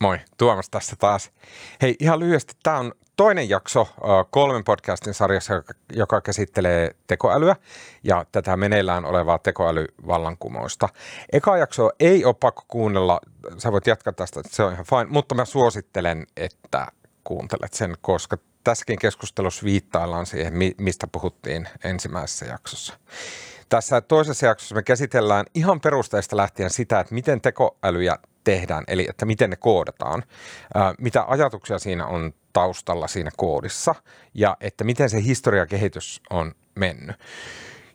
Moi, Tuomas tässä taas. Hei, ihan lyhyesti, tämä on toinen jakso kolmen podcastin sarjassa, joka käsittelee tekoälyä ja tätä meneillään olevaa tekoälyvallankumousta. Eka jakso ei ole pakko kuunnella, sä voit jatkaa tästä, se on ihan fine, mutta mä suosittelen, että kuuntelet sen, koska tässäkin keskustelussa viittaillaan siihen, mistä puhuttiin ensimmäisessä jaksossa. Tässä toisessa jaksossa me käsitellään ihan perusteista lähtien sitä, että miten tekoälyjä tehdään, eli että miten ne koodataan, mitä ajatuksia siinä on taustalla siinä koodissa ja että miten se historiakehitys on mennyt.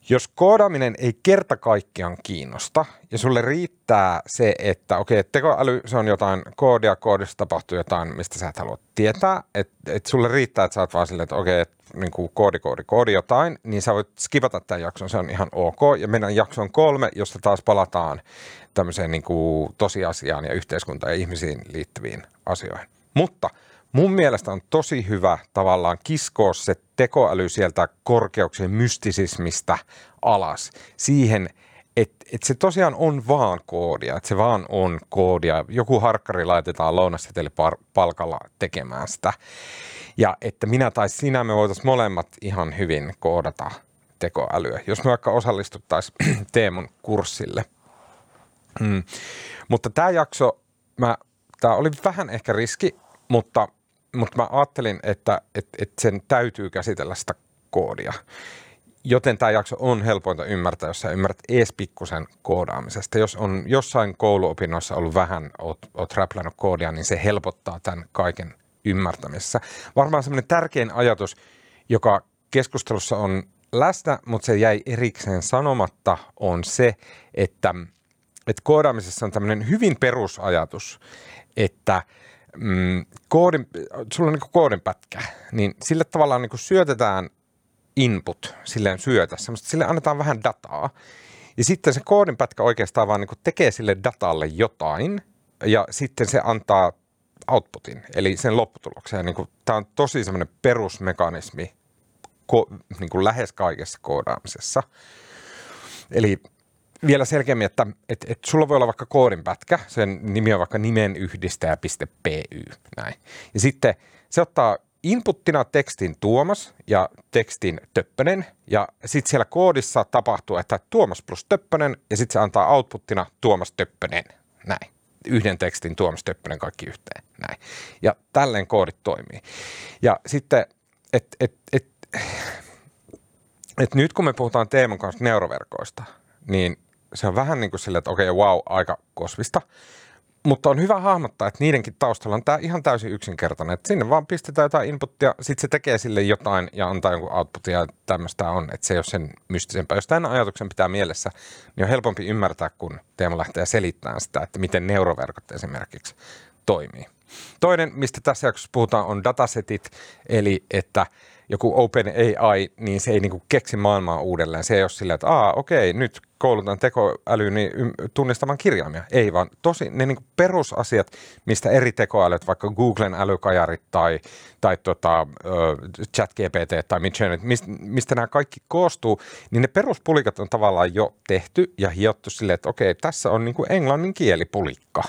Jos koodaaminen ei kerta kaikkiaan kiinnosta ja sulle riittää se, että okei, okay, tekoäly se on jotain koodia, koodissa tapahtuu jotain, mistä sä et halua tietää, että et sulle riittää, että sä oot vaan silleen, että okei, okay, niin kuin koodi, koodi, koodi jotain, niin sä voit skipata tämän jakson, se on ihan ok. Ja mennään jakson kolme, josta taas palataan tämmöiseen niin kuin tosiasiaan ja yhteiskuntaan ja ihmisiin liittyviin asioihin. Mutta mun mielestä on tosi hyvä tavallaan kiskoa se tekoäly sieltä korkeuksien mystisismista alas siihen, että et se tosiaan on vaan koodia, että se vaan on koodia. Joku harkkari laitetaan lounasseteli palkalla tekemään sitä. Ja että minä tai sinä me voitaisiin molemmat ihan hyvin koodata tekoälyä, jos me vaikka osallistuttaisiin Teemun kurssille. Mm. Mutta tämä jakso, mä, tämä oli vähän ehkä riski, mutta, mutta mä ajattelin, että, että, että sen täytyy käsitellä sitä koodia. Joten tämä jakso on helpointa ymmärtää, jos sä ymmärrät ees pikkusen koodaamisesta. Jos on jossain kouluopinnoissa ollut vähän, oot, oot räplännyt koodia, niin se helpottaa tämän kaiken ymmärtämisessä. Varmaan semmoinen tärkein ajatus, joka keskustelussa on läsnä, mutta se jäi erikseen sanomatta, on se, että, että koodaamisessa on tämmöinen hyvin perusajatus, että mm, koodin, sulla on niin koodin pätkä, niin sille tavallaan niin syötetään input, silleen syötä, semmoista, sille annetaan vähän dataa, ja sitten se koodin pätkä oikeastaan vaan niin tekee sille datalle jotain, ja sitten se antaa outputin, eli sen lopputuloksen. Niin kuin, tämä on tosi semmoinen perusmekanismi ko, niin kuin lähes kaikessa koodaamisessa. Eli vielä selkeämmin, että, että, että sulla voi olla vaikka koodin pätkä, sen nimi on vaikka nimen yhdistäjä.py, näin. Ja sitten se ottaa inputtina tekstin Tuomas ja tekstin Töppönen, ja sitten siellä koodissa tapahtuu, että Tuomas plus Töppönen, ja sitten se antaa outputtina Tuomas Töppönen, näin yhden tekstin Tuomas Töppönen kaikki yhteen. Näin. Ja tälleen koodit toimii. Ja sitten, että et, et, et nyt kun me puhutaan Teemun kanssa neuroverkoista, niin se on vähän niin kuin silleen, että okei, okay, wow, aika kosvista. Mutta on hyvä hahmottaa, että niidenkin taustalla on tämä ihan täysin yksinkertainen. Että sinne vaan pistetään jotain inputtia, sitten se tekee sille jotain ja antaa jonkun outputin ja tämmöistä on. Että se ei ole sen mystisempää. Jos tämän ajatuksen pitää mielessä, niin on helpompi ymmärtää, kun Teemu lähtee selittämään sitä, että miten neuroverkot esimerkiksi toimii. Toinen, mistä tässä jaksossa puhutaan, on datasetit, eli että joku OpenAI, niin se ei niinku keksi maailmaa uudelleen. Se ei ole silleen, että aa, okei, nyt koulutan tekoälyyn niin tunnistamaan kirjaimia. Ei vaan tosi ne niin perusasiat, mistä eri tekoälyt, vaikka Googlen älykajarit tai, tai tota, ChatGPT tai Midjourney, mistä, mistä nämä kaikki koostuu, niin ne peruspulikat on tavallaan jo tehty ja hiottu silleen, että okei, tässä on niin englannin kielipulikka.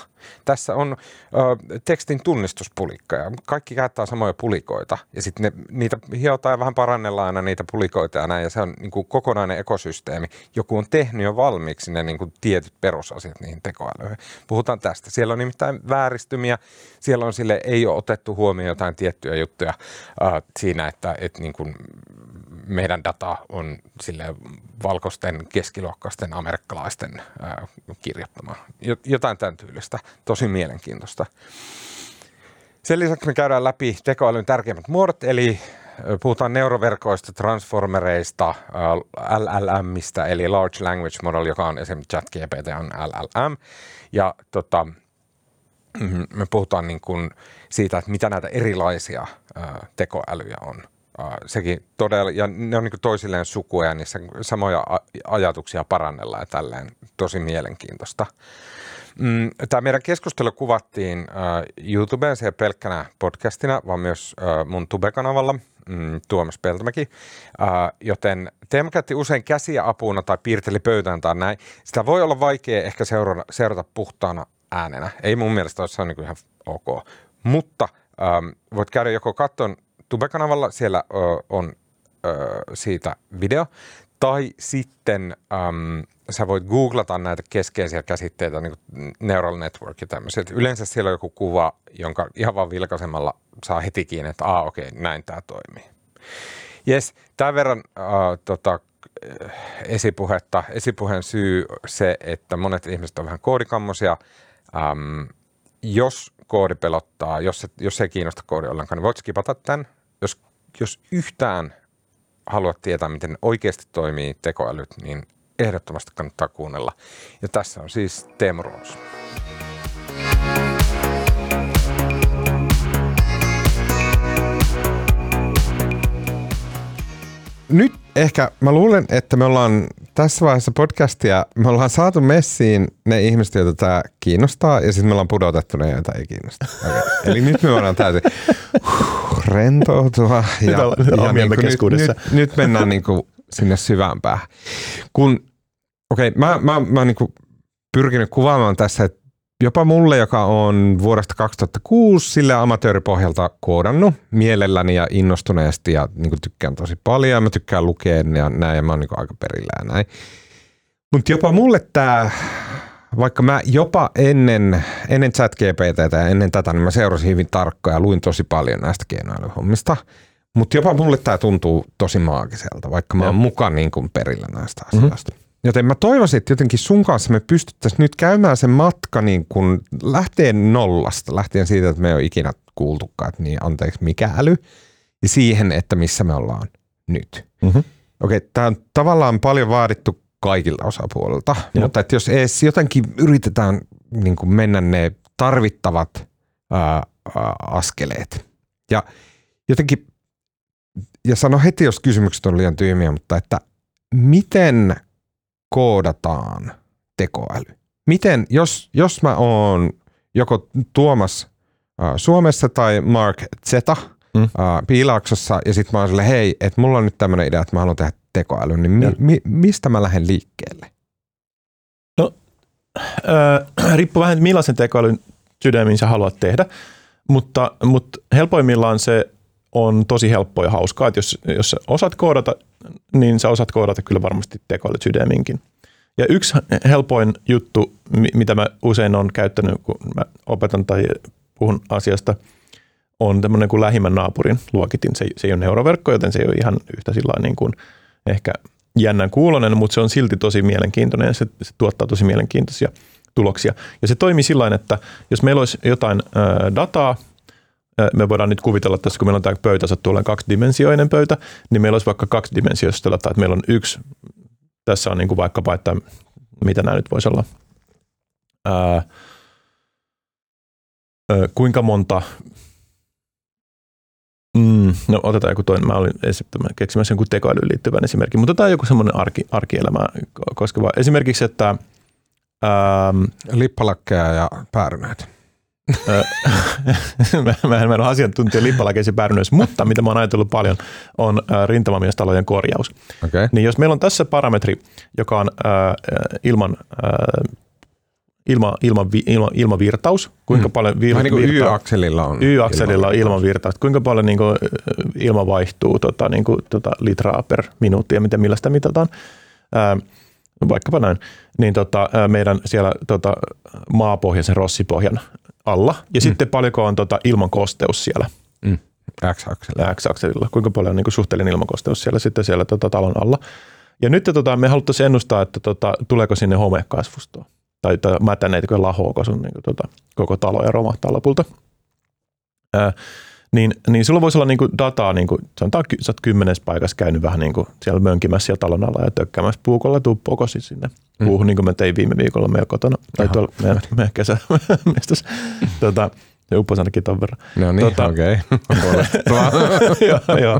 Tässä on ö, tekstin tunnistuspulikka ja kaikki käyttää samoja pulikoita ja sitten niitä hiotaan ja vähän parannellaan aina niitä pulikoita ja näin ja se on niin kokonainen ekosysteemi. Joku on tehnyt jo valmiiksi ne niin kuin tietyt perusasiat niihin tekoälyihin. Puhutaan tästä. Siellä on nimittäin vääristymiä. Siellä on sille ei ole otettu huomioon jotain tiettyjä juttuja äh, siinä, että, että niin kuin meidän data on sille valkoisten, keskiluokkaisten, amerikkalaisten äh, kirjoittama. Jotain tämän tyylistä. Tosi mielenkiintoista. Sen lisäksi me käydään läpi tekoälyn tärkeimmät muodot, eli puhutaan neuroverkoista, transformereista, LLMistä, eli Large Language Model, joka on esimerkiksi ChatGPT on LLM. Ja tota, mm-hmm, me puhutaan niin kuin siitä, että mitä näitä erilaisia tekoälyjä on. Sekin todella, ja ne on niin toisilleen sukuja, niissä samoja ajatuksia parannellaan ja tälleen tosi mielenkiintoista. Mm, Tämä meidän keskustelu kuvattiin äh, YouTubeen se pelkkänä podcastina, vaan myös äh, mun Tube-kanavalla – mm, Tuomas Peltomäki, äh, joten Teemu käytti usein käsiä apuna tai piirteli pöytään tai näin. Sitä voi olla vaikea ehkä seurata, seurata puhtaana äänenä. Ei mun mielestä se on niin ihan ok. Mutta ähm, voit käydä joko katson Tube-kanavalla, siellä ö, on siitä video, tai sitten äm, sä voit googlata näitä keskeisiä käsitteitä, niin kuin neural network ja tämmöiset. Yleensä siellä on joku kuva, jonka ihan vaan vilkaisemalla saa heti kiinni, että aa okei, okay, näin tämä toimii. Jes, tämän verran äh, tota, esipuhetta. Esipuheen syy se, että monet ihmiset on vähän koodikammosia. Ähm, jos koodi pelottaa, jos, jos ei kiinnosta koodi ollenkaan, niin voit skipata tämän. Jos, jos yhtään haluat tietää, miten oikeasti toimii tekoälyt, niin ehdottomasti kannattaa kuunnella. Ja tässä on siis Teemu Ruons. Nyt ehkä mä luulen, että me ollaan tässä vaiheessa podcastia, me ollaan saatu messiin ne ihmiset, joita tämä kiinnostaa, ja sitten me ollaan pudotettu ne, joita ei kiinnosta. Okay. Eli nyt me voidaan täysin huh, rentoutua. Ja, nyt ja niin kuin, nyt, nyt, nyt mennään niin kuin sinne syvään päähän. Kun, okei, okay, mä, mä, mä oon niin pyrkinyt kuvaamaan tässä, että jopa mulle, joka on vuodesta 2006 sille amatööripohjalta koodannut mielelläni ja innostuneesti ja niin kuin tykkään tosi paljon ja mä tykkään lukea ja näin ja mä oon niin aika perillä ja näin. Mutta jopa mulle tämä, vaikka mä jopa ennen, ennen chat GPT ja ennen tätä, niin mä seurasin hyvin tarkkaan ja luin tosi paljon näistä keinoälyhommista. Mutta jopa mulle tämä tuntuu tosi maagiselta, vaikka mä oon mukaan niin kuin perillä näistä mhm. asioista. Mm-hmm. Joten mä toivoisin, että jotenkin sun kanssa me pystyttäisiin nyt käymään se matka niin kuin lähteen nollasta, lähtien siitä, että me ei ole ikinä kuultukaan, että niin anteeksi mikä äly, ja siihen, että missä me ollaan nyt. Mm-hmm. Okei, okay, tämä on tavallaan paljon vaadittu kaikilta osapuolilta, Jep. mutta että jos edes jotenkin yritetään niin kuin mennä ne tarvittavat ää, ää, askeleet. Ja jotenkin, ja sano heti, jos kysymykset on liian tyhmiä, mutta että miten koodataan tekoäly? Miten, jos, jos mä oon joko Tuomas äh, Suomessa tai Mark Zeta mm. äh, Piilaaksossa ja sitten mä oon sille, hei, että mulla on nyt tämmöinen idea, että mä haluan tehdä tekoäly, niin mi, mi, mistä mä lähden liikkeelle? No, äh, riippuu vähän, millaisen tekoälyn sydämin sä haluat tehdä, mutta, mutta helpoimmillaan se on tosi helppoa ja hauskaa, että jos, jos osaat koodata niin sä osaat koodata kyllä varmasti tekoälyt sydäminkin. Ja yksi helpoin juttu, mitä mä usein on käyttänyt, kun mä opetan tai puhun asiasta, on tämmöinen kuin lähimmän naapurin luokitin. Se, se ei ole neuroverkko, joten se ei ole ihan yhtä sillä niin kuin ehkä jännän kuulonen, mutta se on silti tosi mielenkiintoinen ja se, se tuottaa tosi mielenkiintoisia tuloksia. Ja se toimii sillä että jos meillä olisi jotain ää, dataa, me voidaan nyt kuvitella tässä, kun meillä on tämä pöytä, sattuu olemaan kaksidimensioinen pöytä, niin meillä olisi vaikka kaksidimensioista dataa, että meillä on yksi, tässä on niin kuin vaikkapa, että mitä nämä nyt voisi olla, ää, kuinka monta, mm, no otetaan joku toinen, mä olin keksimässä jonkun tekoälyyn liittyvän esimerkin, mutta tämä on joku semmoinen arki, arkielämää koskeva. Esimerkiksi, että ää, Lippalakkeja ja päärynöitä mä, en, mä en ole asiantuntija lippalakeisen päärynöissä, mutta mitä mä oon ajatellut paljon on rintamamiestalojen korjaus. Okay. Niin jos meillä on tässä parametri, joka on äh, ilman äh, ilma, ilma, ilma, ilmavirtaus, kuinka hmm. paljon vir, niin kuin Y-akselilla on Y-akselilla on ilmavirtaus, kuinka paljon niin kuin, ilma vaihtuu tota, niin kuin, tota, litraa per minuutti ja miten millä sitä mitataan. Äh, vaikkapa näin, niin tota, meidän siellä tota, maapohjaisen rossipohjan alla. Ja mm. sitten paljonko on tota ilman kosteus siellä. Mm. X-akselilla. X-akselilla. Kuinka paljon on niin kuin suhteellinen ilmakosteus siellä sitten siellä tota, talon alla. Ja nyt tota, me haluttaisiin ennustaa, että tota, tuleeko sinne homekasvustoa. Tai, tai mätäneetkö lahoako sun niin kuin, tota, koko talo ja romahtaa lopulta. Ää, niin, niin sulla voisi olla niin kuin dataa, niin kuin, sanotaan, sä oot kymmenes paikassa käynyt vähän niin kuin siellä mönkimässä siellä talon alla ja tökkäämässä puukolla tuppokosi sinne mm. puuhun, niin kuin mä tein viime viikolla meidän kotona, tai tuolla meidän, meidän kesämestas. tota, ja uppos ainakin ton verran. No niin, tota, okei. Okay. joo, joo.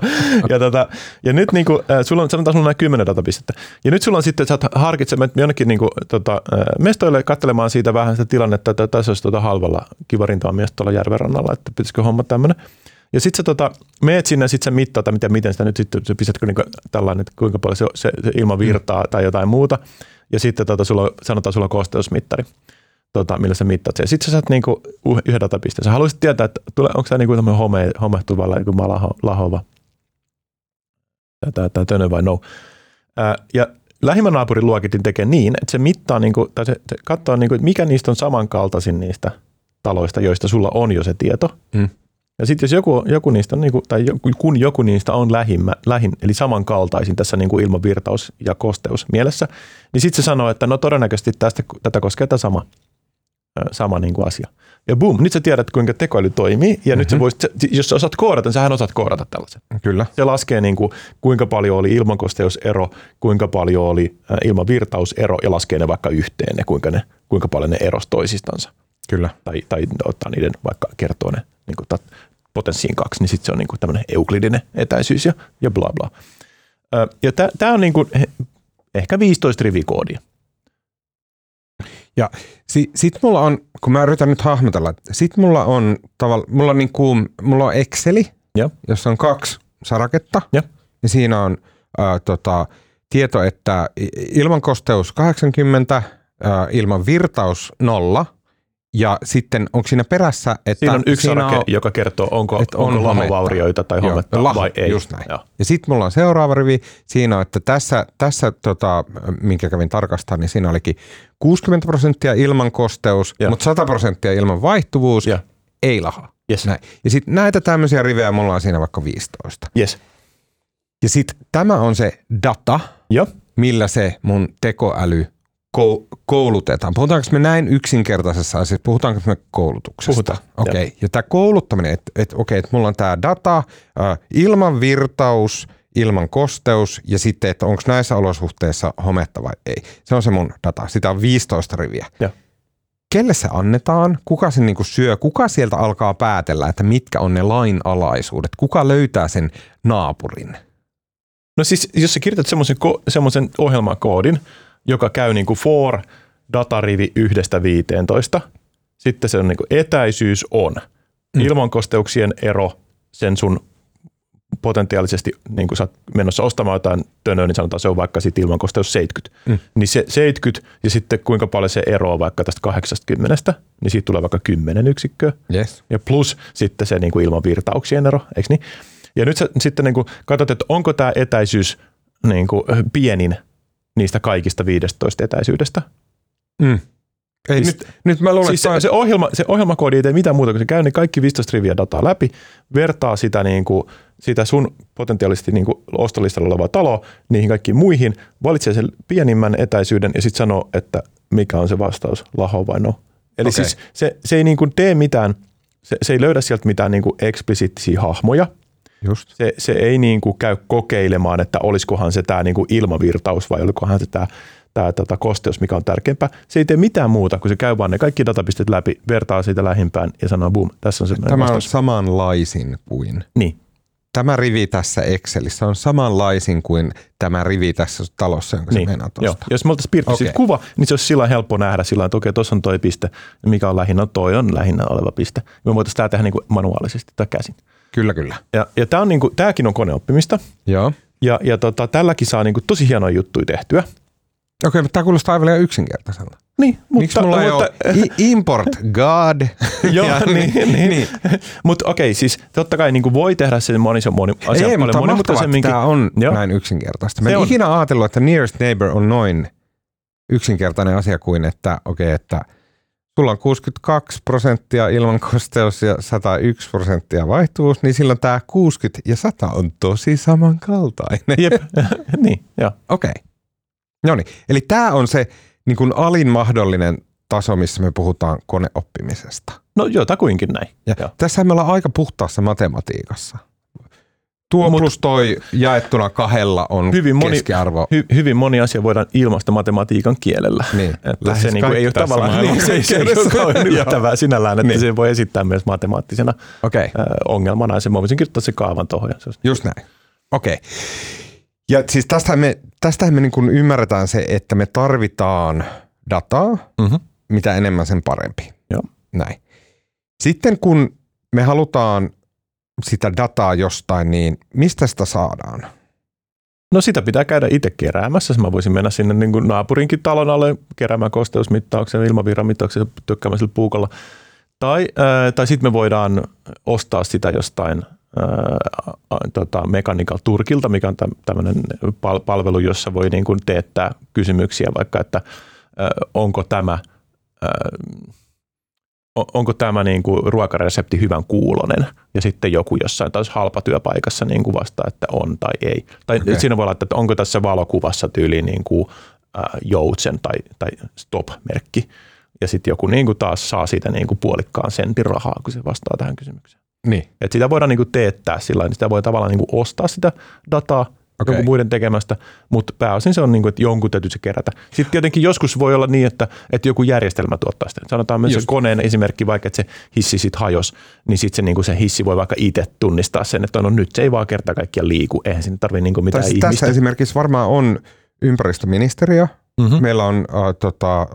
Ja, tota, ja nyt niin kuin, äh, sulla on, sanotaan sulla on kymmenen datapistettä. Ja nyt sulla on sitten, että sä harkitsemaan jonnekin niin kuin, tota, äh, mestoille katselemaan siitä vähän sitä tilannetta, että tässä olisi tota halvalla kiva rintamies tuolla järven rannalla, että pitäisikö homma tämmöinen. Ja sitten sä tota, meet sinne ja sitten sä mittaat, miten, miten sitä nyt sitten, pistätkö niin tällainen, että kuinka paljon se, se, se ilma virtaa mm. tai jotain muuta. Ja sitten tota, sulla, sanotaan, sulla on kosteusmittari. tota, millä sä mittaat sen. Sitten sä saat niinku yhden datapisteen. Sä haluaisit tietää, että tule, onko tämä niinku tämmöinen home, homehtuva vai joku laho, lahova tämä, tämä tönö vai no. Ää, ja lähimmän naapurin luokitin tekee niin, että se mittaa, niinku, tai se, se katsoo, niinku, mikä niistä on samankaltaisin niistä taloista, joista sulla on jo se tieto. Mm. Ja sitten jos joku, joku niistä on, niinku, tai joku, kun joku niistä on lähimmä, lähin, eli samankaltaisin tässä niinku ilmavirtaus ja kosteus mielessä, niin sitten se sanoo, että no todennäköisesti tästä, tätä koskee tämä sama, sama niinku asia. Ja boom, nyt sä tiedät, kuinka tekoäly toimii, ja mm-hmm. nyt sä voisit, jos sä osaat koodata, niin sähän osaat koodata tällaisen. Kyllä. Se laskee niin kuin, kuinka paljon oli ilmankosteusero, kuinka paljon oli ilmavirtausero ja laskee ne vaikka yhteen, ne, kuinka, ne, kuinka paljon ne erosi toisistansa. Kyllä. Tai, tai ottaa niiden vaikka kertoo ne niin kuin potenssiin kaksi, niin sitten se on niin kuin tämmöinen euklidinen etäisyys ja, ja bla bla. Ö, ja tämä on niin kuin ehkä 15 rivikoodia. Ja si, sit mulla on, kun mä yritän nyt hahmotella, sit mulla on tavallaan, mulla on, niinku, mulla on Exceli, Joo. jossa on kaksi saraketta. Joo. Ja siinä on ää, tota, tieto, että i- ilmankosteus 80, ää, ilman virtaus 0. Ja sitten onko siinä perässä, että Siinä on yksi siinä sarake, on, joka kertoo, onko, että on onko lahovaurioita tai Joo, hometta laho, vai ei. just näin. Joo. Ja sitten mulla on seuraava rivi, siinä on, että tässä, tässä tota, minkä kävin tarkastamaan, niin siinä olikin 60 prosenttia ilman kosteus, Joo. mutta 100 prosenttia ilman vaihtuvuus, Joo. ei laha. Yes. Näin. Ja sitten näitä tämmöisiä rivejä mulla on siinä vaikka 15. Yes. Ja sitten tämä on se data, Joo. millä se mun tekoäly koulutetaan. Puhutaanko me näin yksinkertaisessa asiassa, puhutaanko me koulutuksesta? Puhutaan, Okei, okay. ja tämä kouluttaminen, että et, okei, että mulla on tämä data, äh, ilman virtaus, ilman kosteus ja sitten, että onko näissä olosuhteissa hometta vai ei. Se on se mun data. Sitä on 15 riviä. Joo. Kelle se annetaan? Kuka sen niinku syö? Kuka sieltä alkaa päätellä, että mitkä on ne lainalaisuudet? Kuka löytää sen naapurin? No siis, jos sä kirjoitat semmoisen, ko- semmoisen ohjelmakoodin, joka käy niin kuin for datarivi yhdestä 15, sitten se on niin kuin etäisyys on. Mm. Ilmankosteuksien ero sen sun potentiaalisesti, niin kuin sä oot menossa ostamaan jotain tönöä, niin sanotaan se on vaikka sit ilmankosteus 70. Mm. Niin se 70 ja sitten kuinka paljon se eroaa vaikka tästä 80, niin siitä tulee vaikka 10 yksikköä. Yes. Ja plus sitten se niin kuin ilman virtauksien ero, eikö niin? Ja nyt sä sitten niin kuin katsot, että onko tämä etäisyys niin kuin pienin niistä kaikista 15 etäisyydestä. Mm. Ei, Siis- nyt, nyt mä luulen, Siis että se, se, ohjelma, se ohjelmakoodi ei tee mitään muuta, kun se käy ne kaikki 15 riviä dataa läpi, vertaa sitä, niin kuin, sitä sun potentiaalisesti niin kuin ostolistalla olevaa taloa niihin kaikkiin muihin, valitsee sen pienimmän etäisyyden ja sitten sanoo, että mikä on se vastaus, laho vai no. Eli Okei. siis se, se ei niin kuin tee mitään, se, se ei löydä sieltä mitään niin kuin eksplisiittisiä hahmoja, Just. se, se ei niin kuin käy kokeilemaan, että olisikohan se tämä niin kuin ilmavirtaus vai olikohan se tämä tämä tota, kosteus, mikä on tärkeämpää. Se ei tee mitään muuta, kun se käy vaan ne kaikki datapisteet läpi, vertaa siitä lähimpään ja sanoo boom, tässä on se Tämä on vastaus. samanlaisin kuin. Niin, Tämä rivi tässä Excelissä on samanlaisin kuin tämä rivi tässä talossa, jonka niin. se meinaa tuosta. Jos me oltaisiin Okei. okay. kuva, niin se olisi sillä helppo nähdä sillä että okei, tuossa on toi piste, mikä on lähinnä, no toi on lähinnä oleva piste. Me voitaisiin tämä tehdä niin kuin manuaalisesti tai käsin. Kyllä, kyllä. Ja, ja tämä on niin kuin, tämäkin on koneoppimista, Joo. ja, ja tota, tälläkin saa niin kuin tosi hienoja juttuja tehtyä. Okei, mutta tämä kuulostaa aivan liian yksinkertaiselta. Niin, mutta, Miksi mulla ei mutta, ole i- import God? Joo, Ja niin, niin. niin. Mutta okei, siis totta kai niin kuin voi tehdä sen moni, moni, asia Ei, mutta monimutkaisemminkin. tämä on Joo. näin yksinkertaista. Mä Se en on. ikinä ajatellut, että nearest neighbor on noin yksinkertainen asia kuin, että okei, että sulla on 62 prosenttia ilmankosteus ja 101 prosenttia vaihtuvuus, niin silloin tämä 60 ja 100 on tosi samankaltainen. Jep, niin, joo. Okei. No niin, eli tämä on se niin kuin alin mahdollinen taso, missä me puhutaan koneoppimisesta. No jotakuinkin näin. Ja Joo. tässä me ollaan aika puhtaassa matematiikassa. Tuo Mut- plus toi jaettuna kahdella on Hyvin moni- keskiarvo. Hy, hyvin moni asia voidaan ilmaista matematiikan kielellä. Niin, Että se niinku ei ole tavallaan niin, se, se ei ole yllättävää sinällään, että Niin. se voi esittää myös matemaattisena äh, ongelmana. Ja se mä voisin kirjoittaa se kaavan tuohon. just näin. Okei. Ja siis tästähän me, tästähän me niin kuin ymmärretään se, että me tarvitaan dataa, Mhm. mitä enemmän sen parempi. Joo. Näin. Sitten kun me halutaan sitä dataa jostain, niin mistä sitä saadaan? No sitä pitää käydä itse keräämässä. Mä voisin mennä sinne niin kuin naapurinkin talon alle keräämään kosteusmittauksen, ilmavirramittauksen tykkäämään sillä puukolla. Tai, ää, tai sitten me voidaan ostaa sitä jostain ää, tota, Mechanical Turkilta, mikä on tämmöinen pal- palvelu, jossa voi niin kuin teettää kysymyksiä vaikka, että ää, onko tämä ää, onko tämä niin kuin ruokaresepti hyvän kuulonen ja sitten joku jossain taas halpa työpaikassa niin kuin vastaa, että on tai ei. Tai okay. siinä voi olla, että onko tässä valokuvassa tyyli niin kuin, äh, joutsen tai, tai stop-merkki. Ja sitten joku niin kuin taas saa siitä niin kuin puolikkaan sentin rahaa, kun se vastaa tähän kysymykseen. Niin. Et sitä voidaan niin kuin teettää sillä niin sitä voi tavallaan niin kuin ostaa sitä dataa okay. jonkun muiden tekemästä, mutta pääosin se on niin kuin, että jonkun täytyy se kerätä. Sitten tietenkin joskus voi olla niin, että, että joku järjestelmä tuottaa sitä. Sanotaan myös se koneen esimerkki, vaikka että se hissi sitten hajos, niin sitten se, niin kuin se hissi voi vaikka itse tunnistaa sen, että no nyt se ei vaan kerta kaikkiaan liiku, eihän siinä tarvitse niin mitään Tässä, ihmistä. tässä esimerkiksi varmaan on ympäristöministeriö, Mm-hmm. Meillä on äh, tota, äh,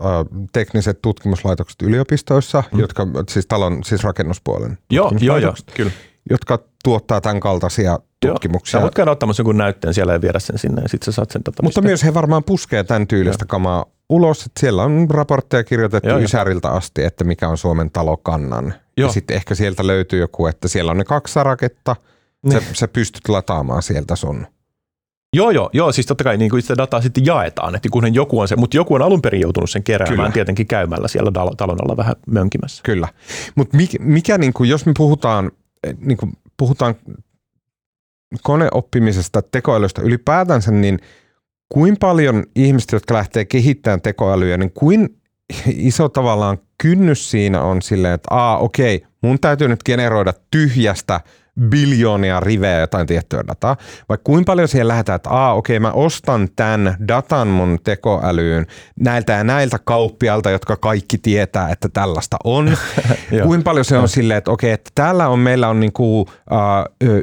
tekniset tutkimuslaitokset yliopistoissa, mm-hmm. jotka siis talon, siis rakennuspuolen Joo, joo, joo, kyllä. Jotka tuottaa tämän kaltaisia tutkimuksia. Joo. Sä voit käydä ottamassa jonkun näytteen siellä ja viedä sen sinne ja sitten sä saat sen datamista. Mutta myös he varmaan puskee tämän tyylistä joo. kamaa ulos. Että siellä on raportteja kirjoitettu joo, Ysäriltä jo. asti, että mikä on Suomen talokannan. Joo. Ja sitten ehkä sieltä löytyy joku, että siellä on ne kaksi saraketta. Niin. Sä, sä pystyt lataamaan sieltä sun Joo, joo, joo, siis totta kai niin kuin sitä dataa sitten jaetaan, että kunhan joku on se, mutta joku on alun perin joutunut sen keräämään Kyllä. tietenkin käymällä siellä talon alla vähän mönkimässä. Kyllä, mutta mikä, mikä niin kuin, jos me puhutaan, niin kuin, puhutaan koneoppimisesta, tekoälystä ylipäätänsä, niin kuin paljon ihmiset, jotka lähtee kehittämään tekoälyä, niin kuin iso tavallaan kynnys siinä on silleen, että aa okei, mun täytyy nyt generoida tyhjästä – biljoonia rivejä jotain tiettyä dataa, vai kuinka paljon siihen lähdetään, että aa okei okay, mä ostan tämän datan mun tekoälyyn näiltä ja näiltä kauppialta, jotka kaikki tietää, että tällaista on. kuinka paljon se on silleen, että okei, okay, että täällä on, meillä on niinku, uh,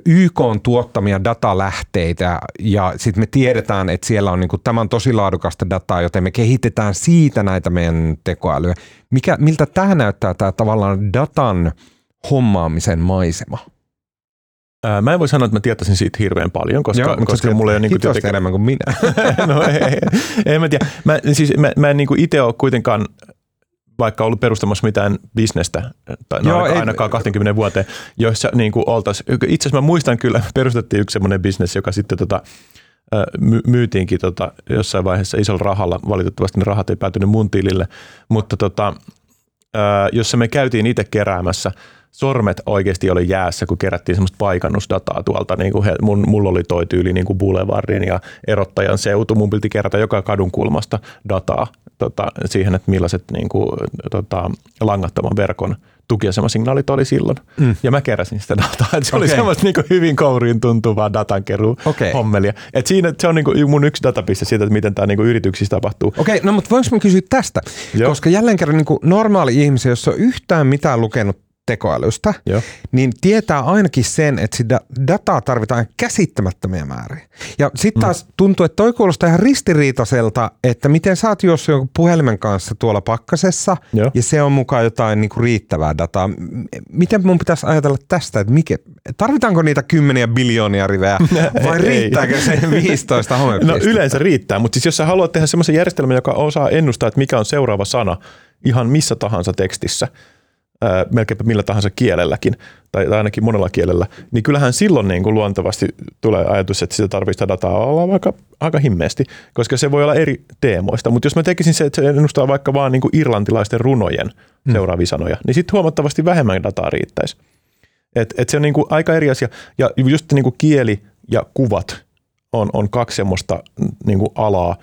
YK on tuottamia datalähteitä ja sitten me tiedetään, että siellä on niinku, tämä on tosi laadukasta dataa, joten me kehitetään siitä näitä meidän tekoälyä. Mikä, miltä tämä näyttää tämä tavallaan datan hommaamisen maisema? Ää, mä en voi sanoa, että mä tietäisin siitä hirveän paljon, koska, Joo, koska mulla ei ole... Niin kuin enemmän kuin minä. no ei, ei, ei, mä tiedä. Mä, siis, mä, mä en niin itse ole kuitenkaan vaikka ollut perustamassa mitään bisnestä, tai no Joo, ainakaan, ei, ainakaan 20 vuoteen, joissa niin oltaisiin, itse asiassa mä muistan kyllä, perustettiin yksi semmoinen bisnes, joka sitten tota, my, myytiinkin tota, jossain vaiheessa isolla rahalla, valitettavasti ne rahat ei päätynyt mun tilille, mutta tota, jossa me käytiin itse keräämässä – sormet oikeasti oli jäässä, kun kerättiin semmoista paikannusdataa tuolta. Niin kuin he, mun, mulla oli toi tyyli niin kuin Boulevardin ja erottajan seutu. Mun piti kerätä joka kadun kulmasta dataa tota, siihen, että millaiset niin kuin, tota, langattoman verkon tukiasemasignaalit oli silloin. Mm. Ja mä keräsin sitä dataa. Et se okay. oli semmoista niin hyvin kouriin tuntuvaa datankeruu okay. hommelia. Et siinä, se on niin kuin mun yksi datapiste siitä, että miten tämä niin yrityksissä tapahtuu. Okei, okay, no mutta voinko mä kysyä tästä? Joo. Koska jälleen kerran niin kuin normaali ihmisiä, jos on yhtään mitään lukenut tekoälystä, Joo. niin tietää ainakin sen, että sitä dataa tarvitaan käsittämättömiä määriä. Ja sitten mm. taas mm. tuntuu, että toi kuulostaa ihan ristiriitaiselta, että miten sä oot juossut jonkun puhelimen kanssa tuolla pakkasessa Joo. ja se on mukaan jotain niin kuin riittävää dataa. Miten mun pitäisi ajatella tästä, että mikä, tarvitaanko niitä kymmeniä biljoonia rivejä vai riittääkö se 15 homepistää? No yleensä riittää, mutta siis jos sä haluat tehdä semmoisen järjestelmän, joka osaa ennustaa, että mikä on seuraava sana ihan missä tahansa tekstissä – melkeinpä millä tahansa kielelläkin, tai ainakin monella kielellä, niin kyllähän silloin niin kuin luontevasti tulee ajatus, että sitä tarvitsee dataa olla aika, aika himmeästi, koska se voi olla eri teemoista. Mutta jos mä tekisin se, että se ennustaa vaikka vaan niin kuin irlantilaisten runojen hmm. seuraavia sanoja, niin sitten huomattavasti vähemmän dataa riittäisi. Et, et se on niin kuin aika eri asia. Ja just niin kuin kieli ja kuvat on, on kaksi semmoista niin kuin alaa,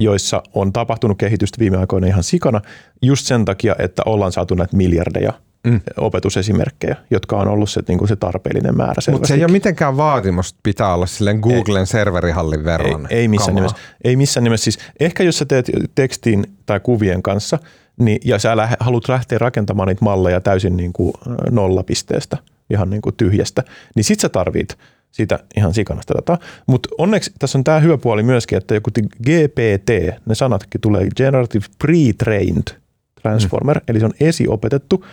joissa on tapahtunut kehitystä viime aikoina ihan sikana, just sen takia, että ollaan saatu näitä miljardeja mm. opetusesimerkkejä, jotka on ollut se, niin kuin se tarpeellinen määrä. Mutta se ei ole mitenkään vaatimus, pitää olla silleen Googlen ei, serverihallin verran. Ei, ei missään nimessä. Ei missään nimessä. Siis ehkä jos sä teet tekstin tai kuvien kanssa, niin, ja sä lähe, haluat lähteä rakentamaan niitä malleja täysin niin kuin nollapisteestä, ihan niin kuin tyhjästä, niin sit sä tarvit siitä ihan sikanasta dataa. Mutta onneksi tässä on tämä hyvä puoli myöskin, että joku GPT, ne sanatkin tulee Generative Pre-Trained Transformer, mm. eli se on esiopetettu.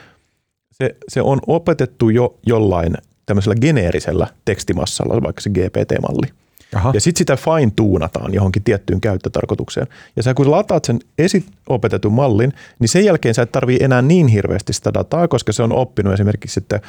Se, se on opetettu jo jollain tämmöisellä geneerisellä tekstimassalla, vaikka se GPT-malli. Aha. Ja sitten sitä fine tuunataan johonkin tiettyyn käyttötarkoitukseen. Ja sä kun lataat sen esiopetetun mallin, niin sen jälkeen sä et tarvii enää niin hirveästi sitä dataa, koska se on oppinut esimerkiksi sitten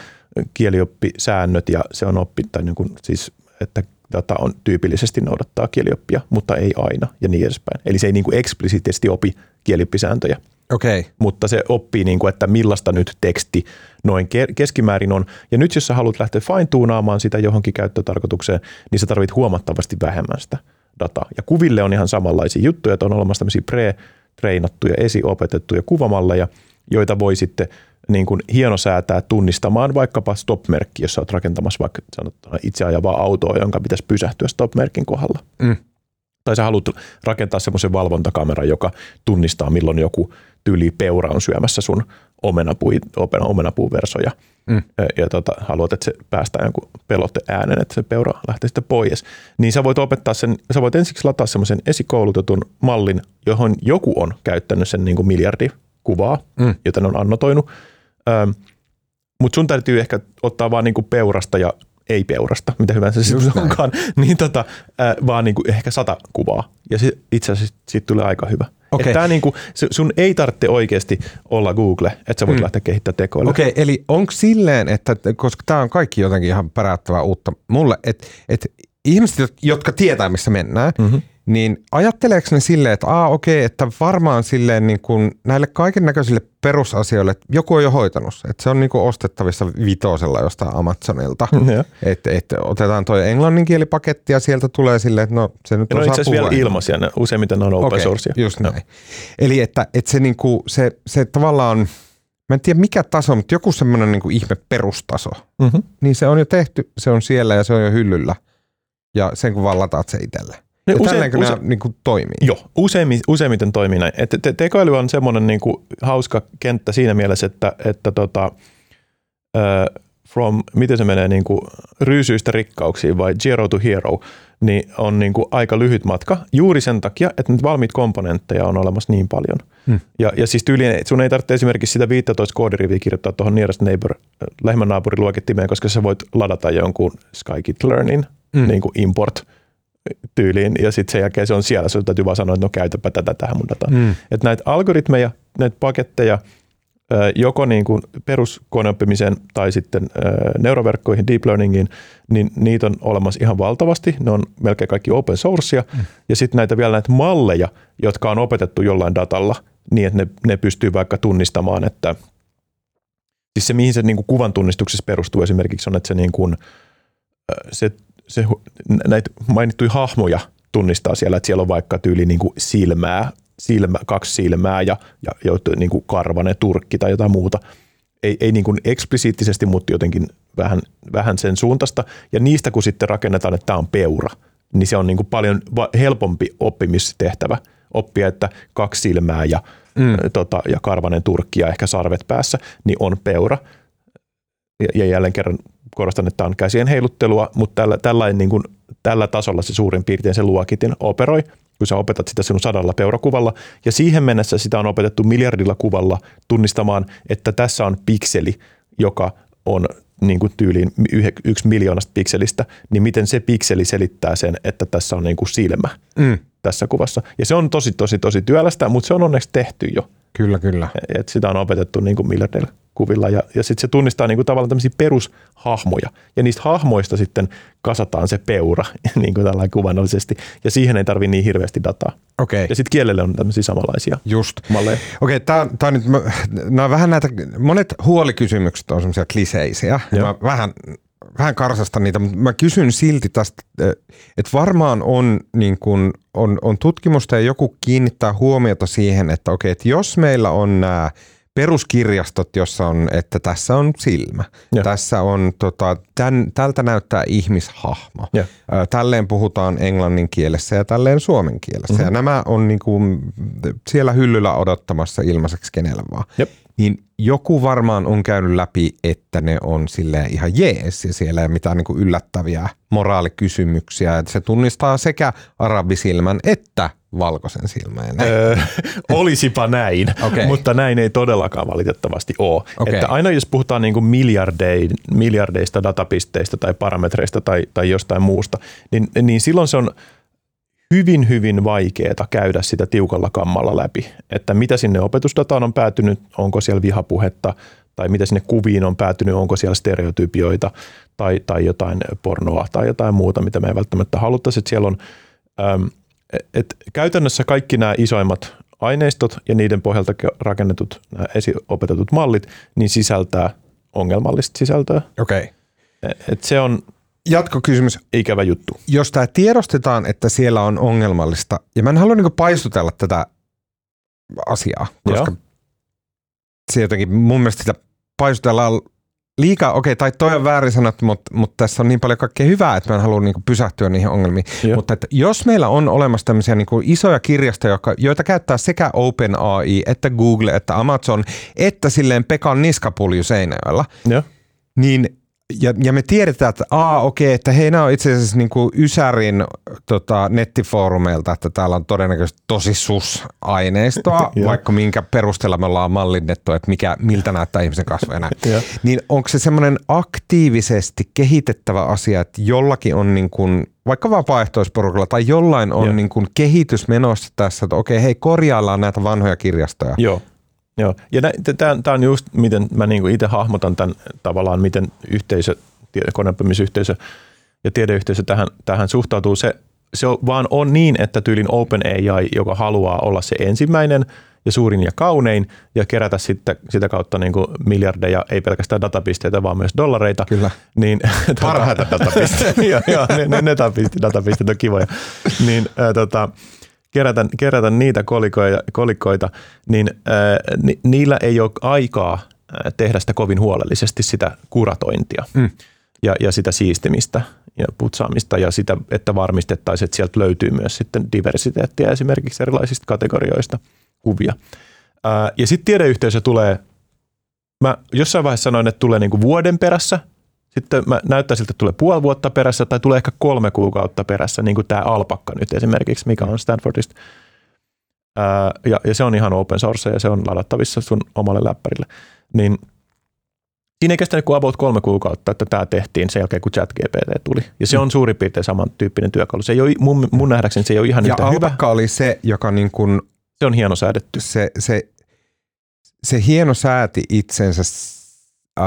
kielioppisäännöt ja se on oppinut, tai niin kuin, siis, että data on tyypillisesti noudattaa kielioppia, mutta ei aina ja niin edespäin. Eli se ei niin kuin eksplisiittisesti opi kielioppisääntöjä. Okay. mutta se oppii, niin kuin, että millaista nyt teksti noin ke- keskimäärin on. Ja nyt jos sä haluat lähteä fine-tuunaamaan sitä johonkin käyttötarkoitukseen, niin sä tarvit huomattavasti vähemmän sitä dataa. Ja kuville on ihan samanlaisia juttuja, että on olemassa tämmöisiä pre-treinattuja, esiopetettuja kuvamalleja, joita voi sitten niin kuin hienosäätää tunnistamaan vaikkapa stop-merkki, jos oot rakentamassa vaikka sanotaan itse ajavaa autoa, jonka pitäisi pysähtyä stop-merkin kohdalla. Mm. Tai sä haluat rakentaa semmoisen valvontakameran, joka tunnistaa, milloin joku tyyli peura on syömässä sun omenapui, omenapuuversoja. Mm. Ja tota, haluat, että se päästää jonkun pelotte äänen, että se peura lähtee sitten pois. Niin sä voit opettaa sen, sä voit ensiksi lataa semmoisen esikoulutetun mallin, johon joku on käyttänyt sen niin kuin miljardi kuvaa, mm. jota ne on annotoinut. Ähm, Mutta sun täytyy ehkä ottaa vaan niin kuin peurasta ja ei peurasta, mitä hyvänsä se onkaan, niin tota, äh, vaan niin kuin ehkä sata kuvaa. Ja se, itse asiassa siitä tulee aika hyvä. Okei. Tää niin kuin, sun ei tarvitse oikeasti olla Google, että sä voit mm. lähteä kehittämään tekoälyä. Okei, okay, eli onko silleen, että koska tämä on kaikki jotenkin ihan päräyttävää uutta mulle, että, että ihmiset, jotka tietää, missä mennään, mm-hmm. Niin ajatteleeko ne silleen, että aa okei, okay, että varmaan silleen niin kuin näille kaiken näköisille perusasioille, että joku on jo hoitanut se, että se on niin kuin ostettavissa vitosella jostain Amazonilta, että, että otetaan toi englanninkielipaketti ja sieltä tulee silleen, että no se nyt on osaa itse vielä ilmaisia, ne useimmiten ne on open source. Just näin. Eli että, että se, niinku, se, se tavallaan, mä en tiedä mikä taso, mutta joku semmoinen niinku ihme perustaso, Mm-hmm. niin se on jo tehty, se on siellä ja se on jo hyllyllä. Ja sen kun vaan lataat se itselle. Ne Ja usein- usein, nämä usein- niinku toimii. Joo, useimmin, useimmiten toimii näin. Et te, tekoäly on semmoinen niinku hauska kenttä siinä mielessä, että, että tota, uh, from, miten se menee, niinku ryysyistä rikkauksiin vai zero to hero, niin on niinku aika lyhyt matka juuri sen takia, että nyt valmiit komponentteja on olemassa niin paljon. Hmm. Ja, ja siis tyyliin, sun ei tarvitse esimerkiksi sitä 15 koodiriviä kirjoittaa tuohon nearest neighbor, äh, lähimmän naapurin luokittimeen, koska sä voit ladata jonkun Scikit-learnin Mm. niin kuin import tyyliin, ja sitten sen jälkeen se on siellä, sun täytyy vaan sanoa, että no käytäpä tätä tähän mun dataan. Mm. Että näitä algoritmeja, näitä paketteja, joko niin kuin peruskoneoppimiseen tai sitten neuroverkkoihin, deep learningiin, niin niitä on olemassa ihan valtavasti. Ne on melkein kaikki open sourcea. Mm. Ja sitten näitä vielä näitä malleja, jotka on opetettu jollain datalla, niin että ne, ne pystyy vaikka tunnistamaan, että siis se mihin se niin kuin kuvan tunnistuksessa perustuu esimerkiksi on, että se, niin kuin, se, se näitä mainittuja hahmoja tunnistaa siellä, että siellä on vaikka tyyli niin kuin silmää, silmä, kaksi silmää ja, ja, ja niin kuin karvanen turkki tai jotain muuta. Ei, ei niin kuin eksplisiittisesti, mutta jotenkin vähän, vähän sen suuntaista. Ja niistä kun sitten rakennetaan, että tämä on peura, niin se on niin kuin paljon helpompi oppimistehtävä oppia, että kaksi silmää ja, mm. tota, ja karvanen turkki ja ehkä sarvet päässä, niin on peura. Ja, jälleen kerran korostan, että tämä on käsien heiluttelua, mutta tällä, tällainen, niin kuin, tällä tasolla se suurin piirtein se luokitin operoi, kun sä opetat sitä sinun sadalla peurakuvalla, ja siihen mennessä sitä on opetettu miljardilla kuvalla tunnistamaan, että tässä on pikseli, joka on niin kuin tyyliin yksi miljoonasta pikselistä, niin miten se pikseli selittää sen, että tässä on niin kuin silmä? Mm. Tässä kuvassa. Ja se on tosi, tosi, tosi työlästä, mutta se on onneksi tehty jo. Kyllä, kyllä. Et sitä on opetettu niin kuin miljardeilla kuvilla ja, ja sitten se tunnistaa niin kuin tavallaan tämmöisiä perushahmoja ja niistä hahmoista sitten kasataan se peura niin kuin tällainen kuvannollisesti ja siihen ei tarvi niin hirveästi dataa. Okei. Ja sitten kielelle on tämmöisiä samanlaisia Just. malleja. Okei, tää, on- tää on nyt, mä- nämä on vähän näitä, monet huolikysymykset on semmoisia kliseisiä. Mä vähän, vähän karsastan niitä, mutta mä kysyn silti tästä, että varmaan on, niin kun, on, on tutkimusta ja joku kiinnittää huomiota siihen, että okei, että jos meillä on nämä peruskirjastot, jossa on, että tässä on silmä, Joo. tässä on, tota, tän, tältä näyttää ihmishahmo. Ö, Tälleen puhutaan englannin kielessä ja tälleen suomen kielessä. Mm-hmm. Ja nämä on niinku siellä hyllyllä odottamassa ilmaiseksi kenellä vaan. Jep. Niin joku varmaan on käynyt läpi, että ne on sille ihan jees ja siellä ei ole mitään niinku yllättäviä moraalikysymyksiä. Että se tunnistaa sekä arabisilmän että valkoisen silmäinen. Öö, olisipa näin, Okei. mutta näin ei todellakaan valitettavasti ole. Okei. Että aina jos puhutaan niin kuin miljardeista datapisteistä tai parametreista tai, tai jostain muusta, niin, niin silloin se on hyvin, hyvin vaikeaa käydä sitä tiukalla kammalla läpi, että mitä sinne opetusdataan on päätynyt, onko siellä vihapuhetta tai mitä sinne kuviin on päätynyt, onko siellä stereotypioita tai, tai jotain pornoa tai jotain muuta, mitä me ei välttämättä haluttaisi, että siellä on äm, et käytännössä kaikki nämä isoimmat aineistot ja niiden pohjalta rakennetut nämä esiopetetut mallit, niin sisältää ongelmallista sisältöä. Okei. Okay. Et se on Jatkokysymys. ikävä juttu. Jos tämä tiedostetaan, että siellä on ongelmallista, ja mä en halua niinku paistutella tätä asiaa, koska Joo. se jotenkin mun mielestä sitä paisutellaan liikaa, okei, tai toi on väärin sanottu, mutta, mutta tässä on niin paljon kaikkea hyvää, että mä en halua niinku pysähtyä niihin ongelmiin. Joo. Mutta että jos meillä on olemassa tämmöisiä niinku isoja kirjastoja, joita käyttää sekä OpenAI, että Google, että Amazon, että silleen Pekan niskapulju Seinäjoella, Joo. niin ja, ja me tiedetään, että aa okei, että hei nämä on itse asiassa niin kuin Ysärin tota, nettifoorumeilta, että täällä on todennäköisesti tosi sus-aineistoa, Joo. vaikka minkä perusteella me ollaan mallinnettu, että mikä, miltä näyttää ihmisen kasvo ja näin. Niin onko se semmoinen aktiivisesti kehitettävä asia, että jollakin on niin kuin, vaikka vapaaehtoisporukalla tai jollain on Joo. niin kuin kehitys menossa tässä, että okei, hei korjaillaan näitä vanhoja kirjastoja. Joo. Joo. Ja tämä on just, miten mä niinku itse hahmotan tämän tavallaan, miten yhteisö, koneoppimisyhteisö ja tiedeyhteisö tähän, tähän suhtautuu. Se, se on, vaan on niin, että tyylin OpenAI, joka haluaa olla se ensimmäinen ja suurin ja kaunein ja kerätä sitten, sitä kautta niin kuin miljardeja, ei pelkästään datapisteitä, vaan myös dollareita. Kyllä. Niin, Parhaita datapisteitä. joo, joo, ne, ne, ne datapisteet, datapisteet on kivoja. Niin, ää, tota, kerätä, kerätä niitä kolikoita, kolikoita niin ää, ni, niillä ei ole aikaa ää, tehdä sitä kovin huolellisesti, sitä kuratointia Mm. ja, ja sitä siistimistä ja putsaamista ja sitä, että varmistettaisiin, että sieltä löytyy myös sitten diversiteettiä esimerkiksi erilaisista kategorioista kuvia. Ää, ja sitten tiedeyhteisö tulee, mä jossain vaiheessa sanoin, että tulee niinku vuoden perässä, sitten mä näyttää siltä, että tulee puoli vuotta perässä tai tulee ehkä kolme kuukautta perässä, niin kuin tämä Alpakka nyt esimerkiksi, mikä on Stanfordista. Ää, ja, ja se on ihan open source ja se on ladattavissa sun omalle läppärille. Niin siinä ei kestänyt kuin about kolme kuukautta, että tämä tehtiin sen jälkeen, kun ChatGPT tuli. Ja se on suurin piirtein samantyyppinen työkalu. Se ei ole, mun, mun nähdäkseni se ei ole ihan Ja yhtä hyvä. Alpakka oli se, joka niin kuin Se on hieno säädetty. se, se, se hieno sääti itsensä uh,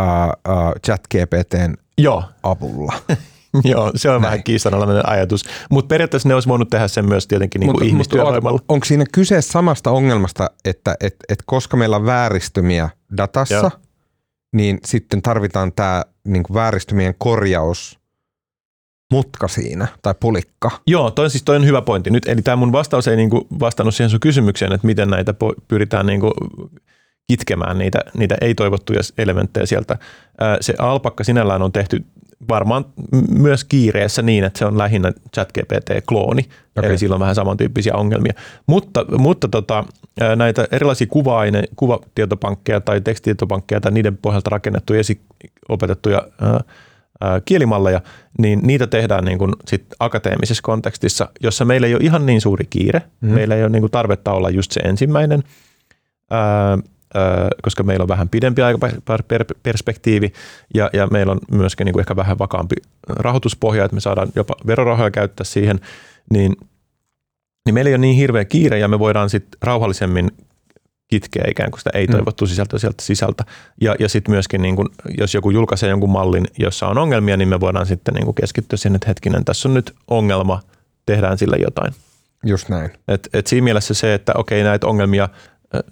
uh, chat-GPTn Joo, avulla. joo, se on Näin. vähän kiistanalainen ajatus. Mutta periaatteessa ne olisi voinut tehdä sen myös tietenkin niin kuin ihmistyövoimalla. on, onko siinä kyse samasta ongelmasta, että et, et koska meillä on vääristymiä datassa, Joo. niin sitten tarvitaan tämä niin vääristymien korjaus mutka siinä, tai pulikka. Joo, toi, siis toi on hyvä pointti nyt. Eli tämä mun vastaus ei niinku vastannut siihen sun kysymykseen, että miten näitä po- pyritään niinku kitkemään niitä, niitä ei-toivottuja elementtejä sieltä. Se alpakka sinällään on tehty varmaan myös kiireessä niin, että se on lähinnä ChatGPT-klooni, okay. Eli sillä on vähän samantyyppisiä ongelmia. Mutta, mutta tota, näitä erilaisia kuva-aine, kuvatietopankkeja tai tekstitietopankkeja tai niiden pohjalta rakennettuja esiopetettuja ää, ää, kielimalleja, niin niitä tehdään niin kuin sit akateemisessa kontekstissa, jossa meillä ei ole ihan niin suuri kiire. Mm. Meillä ei ole niin kuin tarvetta olla just se ensimmäinen, ää, koska meillä on vähän pidempi aikaperspektiivi ja, ja meillä on myöskin niin kuin ehkä vähän vakaampi rahoituspohja, että me saadaan jopa verorahoja käyttää siihen, niin, niin meillä ei ole niin hirveä kiire ja me voidaan sitten rauhallisemmin kitkeä ikään kuin sitä ei-toivottua sisältöä sieltä sisältä. Ja, ja sitten myöskin, niin kun, jos joku julkaisee jonkun mallin, jossa on ongelmia, niin me voidaan sitten niin keskittyä siihen, että hetkinen, tässä on nyt ongelma, tehdään sille jotain. Just näin. Et, et siinä mielessä se, että okei näitä ongelmia,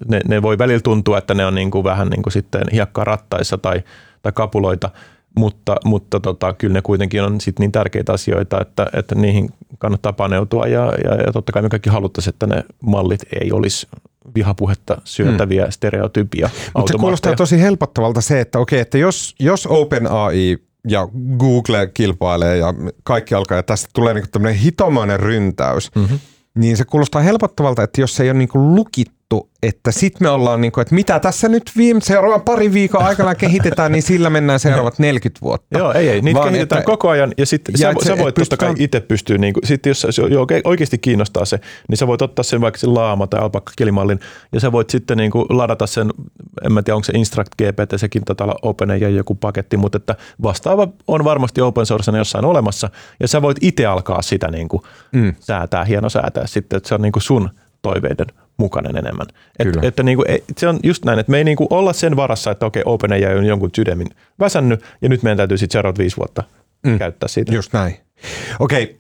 ne, ne voi välillä tuntua, että ne on niin kuin vähän niin kuin sitten hiekkaa rattaissa tai, tai kapuloita, mutta, mutta tota, kyllä ne kuitenkin on sit niin tärkeitä asioita, että, että niihin kannattaa paneutua ja, ja, ja totta kai me kaikki haluttaisiin, että ne mallit ei olisi vihapuhetta syötäviä hmm. stereotypia Mutta se kuulostaa tosi helpottavalta se, että okei, että jos, jos OpenAI ja Google kilpailee ja kaikki alkaa ja tästä tulee niinku tämmöinen hitomainen ryntäys, mm-hmm. niin se kuulostaa helpottavalta, että jos se ei ole niinku lukittu ajateltu, että sit me ollaan niin kuin, että mitä tässä nyt viime seuraavan parin viikon aikana kehitetään, niin sillä mennään seuraavat 40 vuotta. Joo, ei, ei. Niitä Vaan kehitetään että, koko ajan ja sitten sä, sä voit totta kai itse pystyä, niin kuin, sit jos, jos oikeasti kiinnostaa se, niin sä voit ottaa sen vaikka sen laama tai alpakka kilimallin ja sä voit sitten niin kuin ladata sen, en mä tiedä onko se Instruct GPT, sekin taitaa olla Open ja joku paketti, mutta että vastaava on varmasti open sourcena jossain olemassa ja sä voit itse alkaa sitä niin kuin mm. säätää, hieno säätää sitten, että se on niin kuin sun toiveiden mukainen enemmän. Et, että niin kuin, se on just näin, että me ei niin kuin olla sen varassa, että okei, OpenAI on jonkun sydämin väsännyt, ja nyt meidän täytyy sitten seuraavat viisi vuotta mm. käyttää siitä. Just näin. Okei,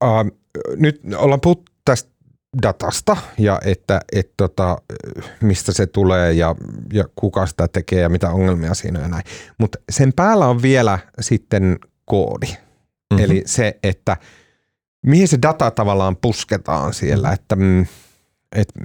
okay. uh, nyt ollaan puhuttu tästä datasta ja että et tota, mistä se tulee ja, ja kuka sitä tekee ja mitä ongelmia siinä on ja näin. Mutta sen päällä on vielä sitten koodi. Mm-hmm. Eli se, että mihin se data tavallaan pusketaan siellä, että mm, että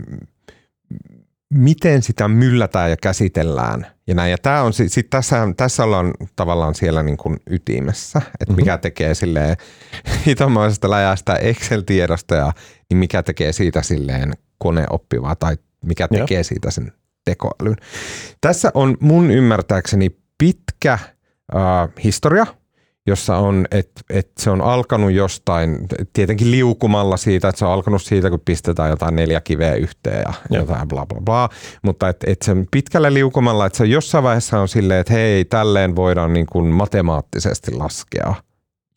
miten sitä myllätään ja käsitellään ja näin. Ja tämä on, sit tässä, tässä ollaan tavallaan siellä niin kuin ytimessä, että mm-hmm. mikä tekee silleen hitomaisesta läjästä Excel-tiedosta ja niin mikä tekee siitä silleen koneoppivaa tai mikä tekee Joo. siitä sen tekoälyn. Tässä on mun ymmärtääkseni pitkä äh, historia – jossa on, että et se on alkanut jostain, tietenkin liukumalla siitä, että se on alkanut siitä, kun pistetään jotain neljä kiveä yhteen ja, ja. jotain bla bla bla, mutta että et se on pitkällä liukumalla, että se jossain vaiheessa on silleen, että hei, tälleen voidaan niin kuin matemaattisesti laskea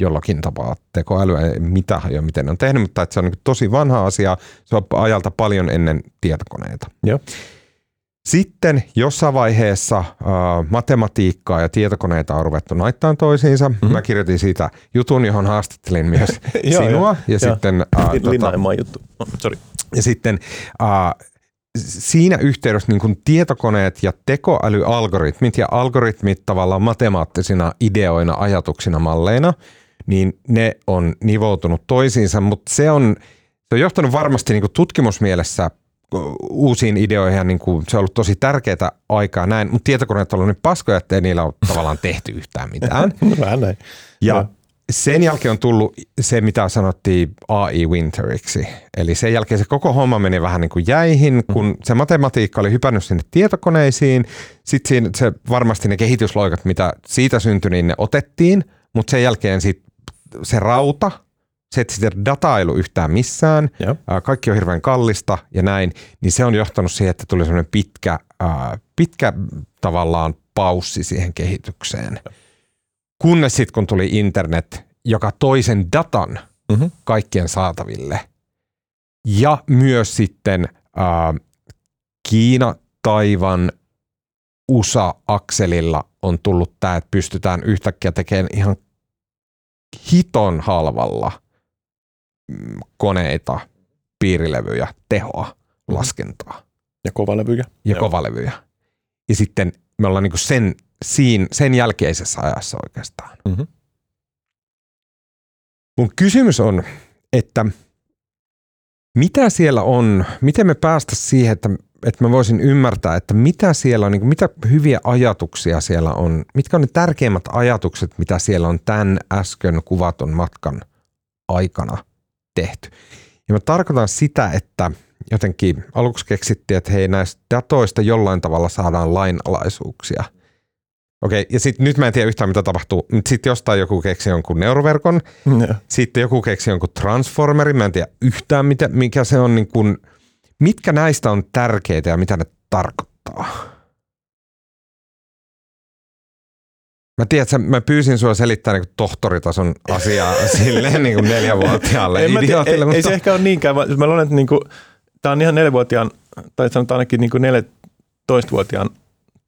jollakin tapaa tekoälyä, mitä ja miten on tehnyt, mutta että se on niin tosi vanha asia, se on ajalta paljon ennen tietokoneita. Joo. Sitten jossain vaiheessa äh, matematiikkaa ja tietokoneita on ruvettu naittaa toisiinsa. Mm-hmm. Mä kirjoitin siitä jutun, johon haastattelin myös sinua. ja, sitten, äh, tota, juttu. Oh, sorry. Ja sitten äh, siinä yhteydessä niin tietokoneet ja tekoälyalgoritmit ja algoritmit tavallaan matemaattisina ideoina, ajatuksina, malleina, niin ne on nivoutunut toisiinsa, mutta se on, se on johtanut varmasti niin tutkimusmielessä uusiin ideoihin ja niin kuin, se on ollut tosi tärkeää aikaa näin, mutta tietokoneet on ollut niin paskoja, että ei niillä ole tavallaan tehty yhtään mitään. no, vähän näin. Ja no. sen jälkeen on tullut se, mitä sanottiin AI Winteriksi. Eli sen jälkeen se koko homma meni vähän niin kuin jäihin, kun se matematiikka oli hypännyt sinne tietokoneisiin. Sitten se varmasti ne kehitysloikat, mitä siitä syntyi, niin ne otettiin, mutta sen jälkeen sit se rauta – se, että sitä datailu yhtään missään, ja. kaikki on hirveän kallista ja näin, niin se on johtanut siihen, että tuli sellainen pitkä, pitkä tavallaan paussi siihen kehitykseen. Ja. Kunnes sitten, kun tuli internet, joka toisen datan mm-hmm. kaikkien saataville, ja myös sitten ää, Kiina, Taivan, USA-akselilla on tullut tämä, että pystytään yhtäkkiä tekemään ihan hiton halvalla – koneita, piirilevyjä, tehoa, mm-hmm. laskentaa. Ja kovalevyjä. Ja Joo. kovalevyjä. Ja sitten me ollaan niin sen, siinä, sen jälkeisessä ajassa oikeastaan. Mm-hmm. Mun kysymys on, että mitä siellä on, miten me päästä siihen, että, että mä voisin ymmärtää, että mitä siellä on, niin mitä hyviä ajatuksia siellä on, mitkä on ne tärkeimmät ajatukset, mitä siellä on tämän äsken kuvaton matkan aikana – tehty. Ja mä tarkoitan sitä, että jotenkin aluksi keksittiin, että hei näistä datoista jollain tavalla saadaan lainalaisuuksia. Okei, ja sitten nyt mä en tiedä yhtään mitä tapahtuu. Sitten jostain joku keksi jonkun neuroverkon, no. sitten joku keksi jonkun transformerin, mä en tiedä yhtään mitä, mikä se on, niin kun, mitkä näistä on tärkeitä ja mitä ne tarkoittaa. Mä tiedän, että mä pyysin sua selittää niin tohtoritason asiaa silleen niin kuin neljävuotiaalle ei, idiotille. Ei, mutta... ei, se ehkä ole niinkään. Mä, mä luulen, että niin kuin, tämä on ihan neljävuotiaan, tai sanotaan ainakin niin kuin 14-vuotiaan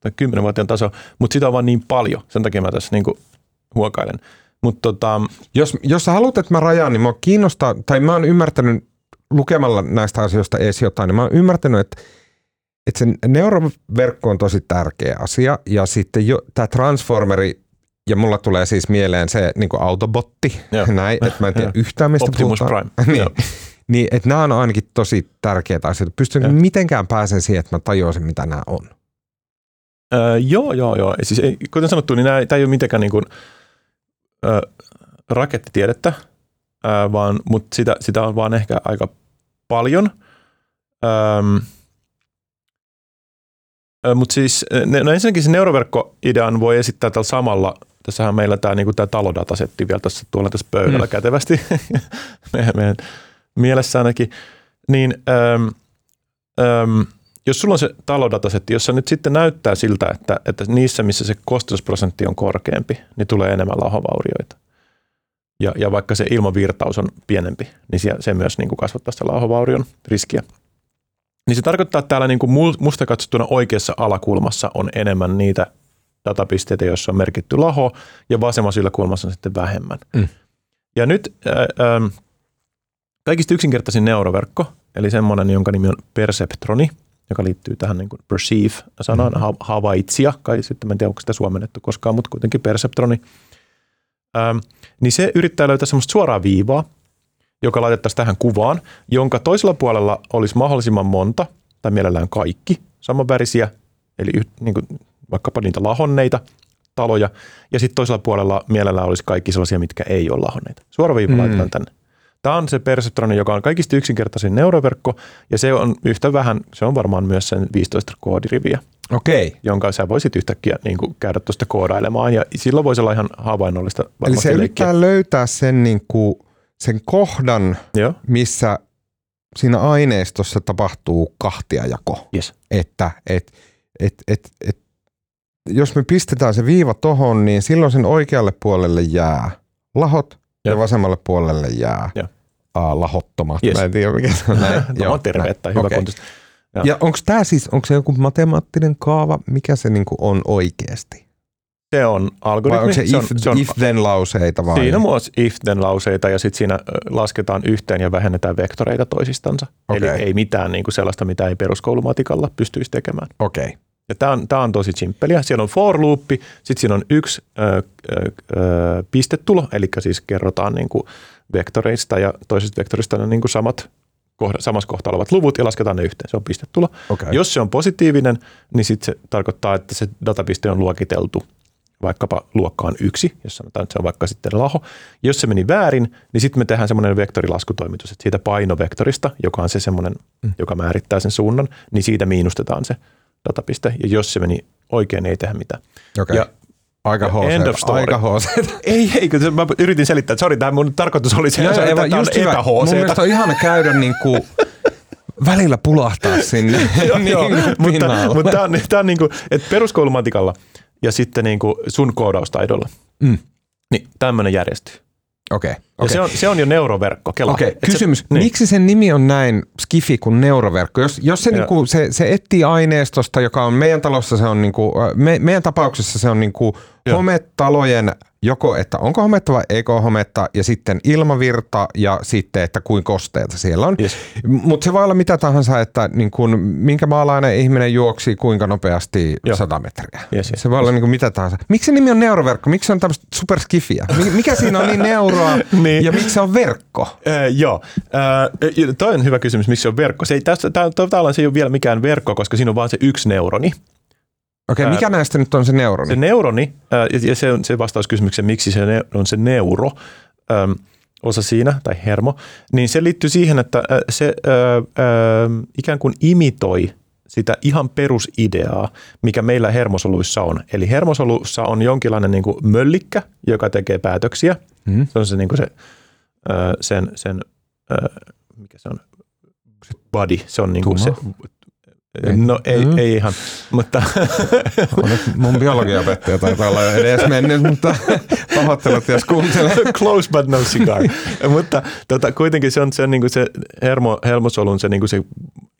tai 10-vuotiaan taso, mutta sitä on vaan niin paljon. Sen takia mä tässä niin kuin huokailen. Mut tota... jos, jos sä haluat, että mä rajaan, niin mä kiinnostaa, tai mä oon ymmärtänyt lukemalla näistä asioista edes jotain, niin mä oon ymmärtänyt, että että se neuroverkko on tosi tärkeä asia ja sitten jo, tämä transformeri ja mulla tulee siis mieleen se niin kuin autobotti, näin, että mä en tiedä yhtään mistä Optimus puhutaan. Prime. niin, niin, että nämä on ainakin tosi tärkeitä asioita. Pystynkö mitenkään pääsen siihen, että mä tajuaisin, mitä nämä on? Öö, joo, joo, joo. Siis, ei, kuten sanottu, niin tämä ei ole mitenkään niin kuin, ö, rakettitiedettä, vaan, mutta sitä, sitä on vaan ehkä aika paljon. Öm, Mutta siis, no ensinnäkin se neuroverkko-idean voi esittää tällä samalla. Tässähän meillä tämä niinku tää talodatasetti vielä tässä tuolla tässä pöydällä mm. kätevästi meidän, meidän mielessä ainakin. Niin äm, äm, jos sulla on se talodatasetti, jossa nyt sitten näyttää siltä, että, että niissä, missä se kosteusprosentti on korkeampi, niin tulee enemmän lahovaurioita. Ja, ja vaikka se ilmavirtaus on pienempi, niin se, se myös niin kuin kasvattaa sitä lahovaurion riskiä. Niin se tarkoittaa, että täällä niin kuin mu- musta katsottuna oikeassa alakulmassa on enemmän niitä datapisteitä, joissa on merkitty laho, ja vasemmassa yläkulmassa on sitten vähemmän. Mm. Ja nyt äh, ähm, kaikista yksinkertaisin neuroverkko, eli semmoinen, jonka nimi on Perceptroni, joka liittyy tähän niin kuin perceive-sanaan, mm-hmm. havaitsija, kai sitten, mä en tiedä, onko sitä suomennettu koskaan, mutta kuitenkin Perceptroni. Ähm, niin se yrittää löytää semmoista suoraa viivaa, joka laitettaisiin tähän kuvaan, jonka toisella puolella olisi mahdollisimman monta, tai mielellään kaikki, samanvärisiä, eli yh, niin kuin vaikkapa niitä lahonneita taloja, ja sitten toisella puolella mielellään olisi kaikki sellaisia, mitkä ei ole lahonneita. Suora viiva mm. laitetaan tänne. Tämä on se Perceptroni, joka on kaikista yksinkertaisin neuroverkko, ja se on yhtä vähän, se on varmaan myös sen 15 koodiriviä, Okei. jonka sä voisit yhtäkkiä niin kuin, käydä tuosta koodailemaan, ja silloin voisi olla ihan havainnollista Eli se leikkiä. yrittää löytää sen, niin kuin, sen kohdan, Joo, missä siinä aineistossa tapahtuu kahtiajako. yes. Että et, et, et, et, jos me pistetään se viiva tohon, niin silloin sen oikealle puolelle jää lahot ja, Joo. vasemmalle puolelle jää Joo. uh, lahottomat. Yes. Mä en tiedä mikä se on. Näin. Tämä on terve, että hyvä Okei. okay. Joo. Ja onko tämä siis, onko se joku matemaattinen kaava, mikä se niinku on oikeasti? Se on Vai algoritmi. onko se, on, if, se on, if then lauseita vai? Siinä on myös if-then lauseita ja sitten siinä lasketaan yhteen ja vähennetään vektoreita toisistansa. Okei. Eli ei mitään niin kuin sellaista, mitä ei peruskoulumatikalla pystyisi tekemään. Okei. Okay. Ja tämä on, tää on tosi simppeliä. Siellä on for loopi, sitten siinä on yksi ö, ö, ö, pistetulo, eli siis kerrotaan niin kuin vektoreista ja toisesta vektorista on niin kuin samat kohda, samassa kohtaa olevat luvut ja lasketaan ne yhteen. Se on pistetulo. Okay. Jos se on positiivinen, niin sitten se tarkoittaa, että se datapiste on luokiteltu vaikkapa luokkaan yksi, jos sanotaan, että se on vaikka sitten laho. Jos se meni väärin, niin sitten me tehdään semmoinen vektorilaskutoimitus, että siitä painovektorista, joka on se semmoinen, mm. joka määrittää sen suunnan, niin siitä miinustetaan se datapiste. Ja jos se meni oikein, niin ei tehdä mitään. Okay. Ja Aika ja end of HC. story. Aika HC. ei, ei, kun mä yritin selittää, että sori, tämä mun tarkoitus oli se, Joo, että joo, tämä on just hyvä. epä Mun mielestä on ihana käydä niinku välillä pulahtaa sinne Joo, joo, niin mutta, pinnalle. mutta tämä on, tää on niin kuin, että peruskoulumatikalla ja sitten niin kuin sun koodaustaidolla, Mm. niin tämmöinen järjestyy. Okei. Ja okei. se, on, se on jo neuroverkko, kela. Okei, se- kysymys. niin. Miksi sen nimi on näin skifi kuin neuroverkko? Jos, jos se, niinku, se, se etsii aineistosta, joka on meidän talossa, se on niinku, me, meidän tapauksessa se on niinku hometalojen joko, että onko hometta vai eikö hometta, ja sitten ilmavirta ja sitten, että kuinka kosteita siellä on. Yes. Mutta se voi olla mitä tahansa, että niin kun, minkä maalainen ihminen juoksi kuinka nopeasti Joo. 100 metriä. Yes, yes, se voi olla niin kuin mitä tahansa. Miksi se nimi on neuroverkko? Miksi se on tämmöistä superskifiä? Mi- Mikä siinä on niin neuroa Niin. ja miksi se on verkko? Äh, joo, äh, toi on hyvä kysymys, miksi se on verkko. Se ei, tästä, tää, tavallaan se ei ole vielä mikään verkko, koska siinä on vain se yksi neuroni. Okei, Ää, mikä näistä nyt on se neuroni? Se neuroni, äh, ja- ja se on se vastaus kysymykseen, miksi se ne, on se neuro, ähm, osa siinä, tai hermo, niin se liittyy siihen, että äh, se äh, äh, ikään kuin imitoi sitä ihan perusideaa, mikä meillä hermosoluissa on. Eli hermosolussa on jonkinlainen niin kuin möllikkä, joka tekee päätöksiä. Mhm. Se on se, niin kuin se sen, sen mikä se on, body, se on niin kuin se, Ei. no ei, Mhm. ei ihan, mutta On nyt mun biologiaopettaja taitaa olla jo edes mennyt, mutta pahoittelut, jos kuuntelee. Close but no cigar. Mutta tota, kuitenkin se on, se, on niinku se hermo, hermosolun se, niinku se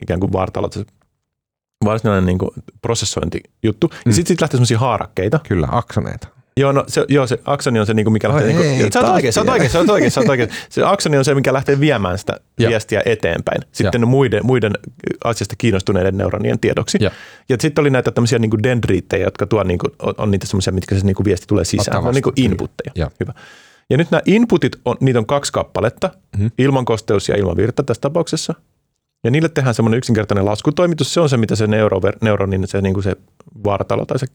ikään kuin vartalo, se varsinainen niinku prosessointijuttu. Mm. Ja sitten sit lähtee semmoisia haarakkeita. Kyllä, aksoneita. Joo, no se, joo, se aksoni on se, niinku, mikä Oi lähtee... ei, sä oot taas oikein, sä oot oikein, sä oot oikein, sä oot oikein. Se aksoni on se, mikä lähtee viemään sitä Joo. viestiä eteenpäin. Sitten muiden, muiden asiasta kiinnostuneiden neuronien tiedoksi. Joo. Ja sitten oli näitä tämmöisiä niinku dendriittejä, jotka tuo, niinku, on, on niitä semmoisia, mitkä se niinku viesti tulee sisään. Ne on vastaan, kyllä. inputteja. Joo. Hyvä. Ja nyt nämä inputit, on, niitä on kaksi kappaletta, Mhm. mm-hmm. ilmankosteus ja ilmavirta tässä tapauksessa. Ja niille tehdään semmoinen yksinkertainen laskutoimitus. Se on se, mitä se neurover, neuronin se, niin kuin se vartalo tai se,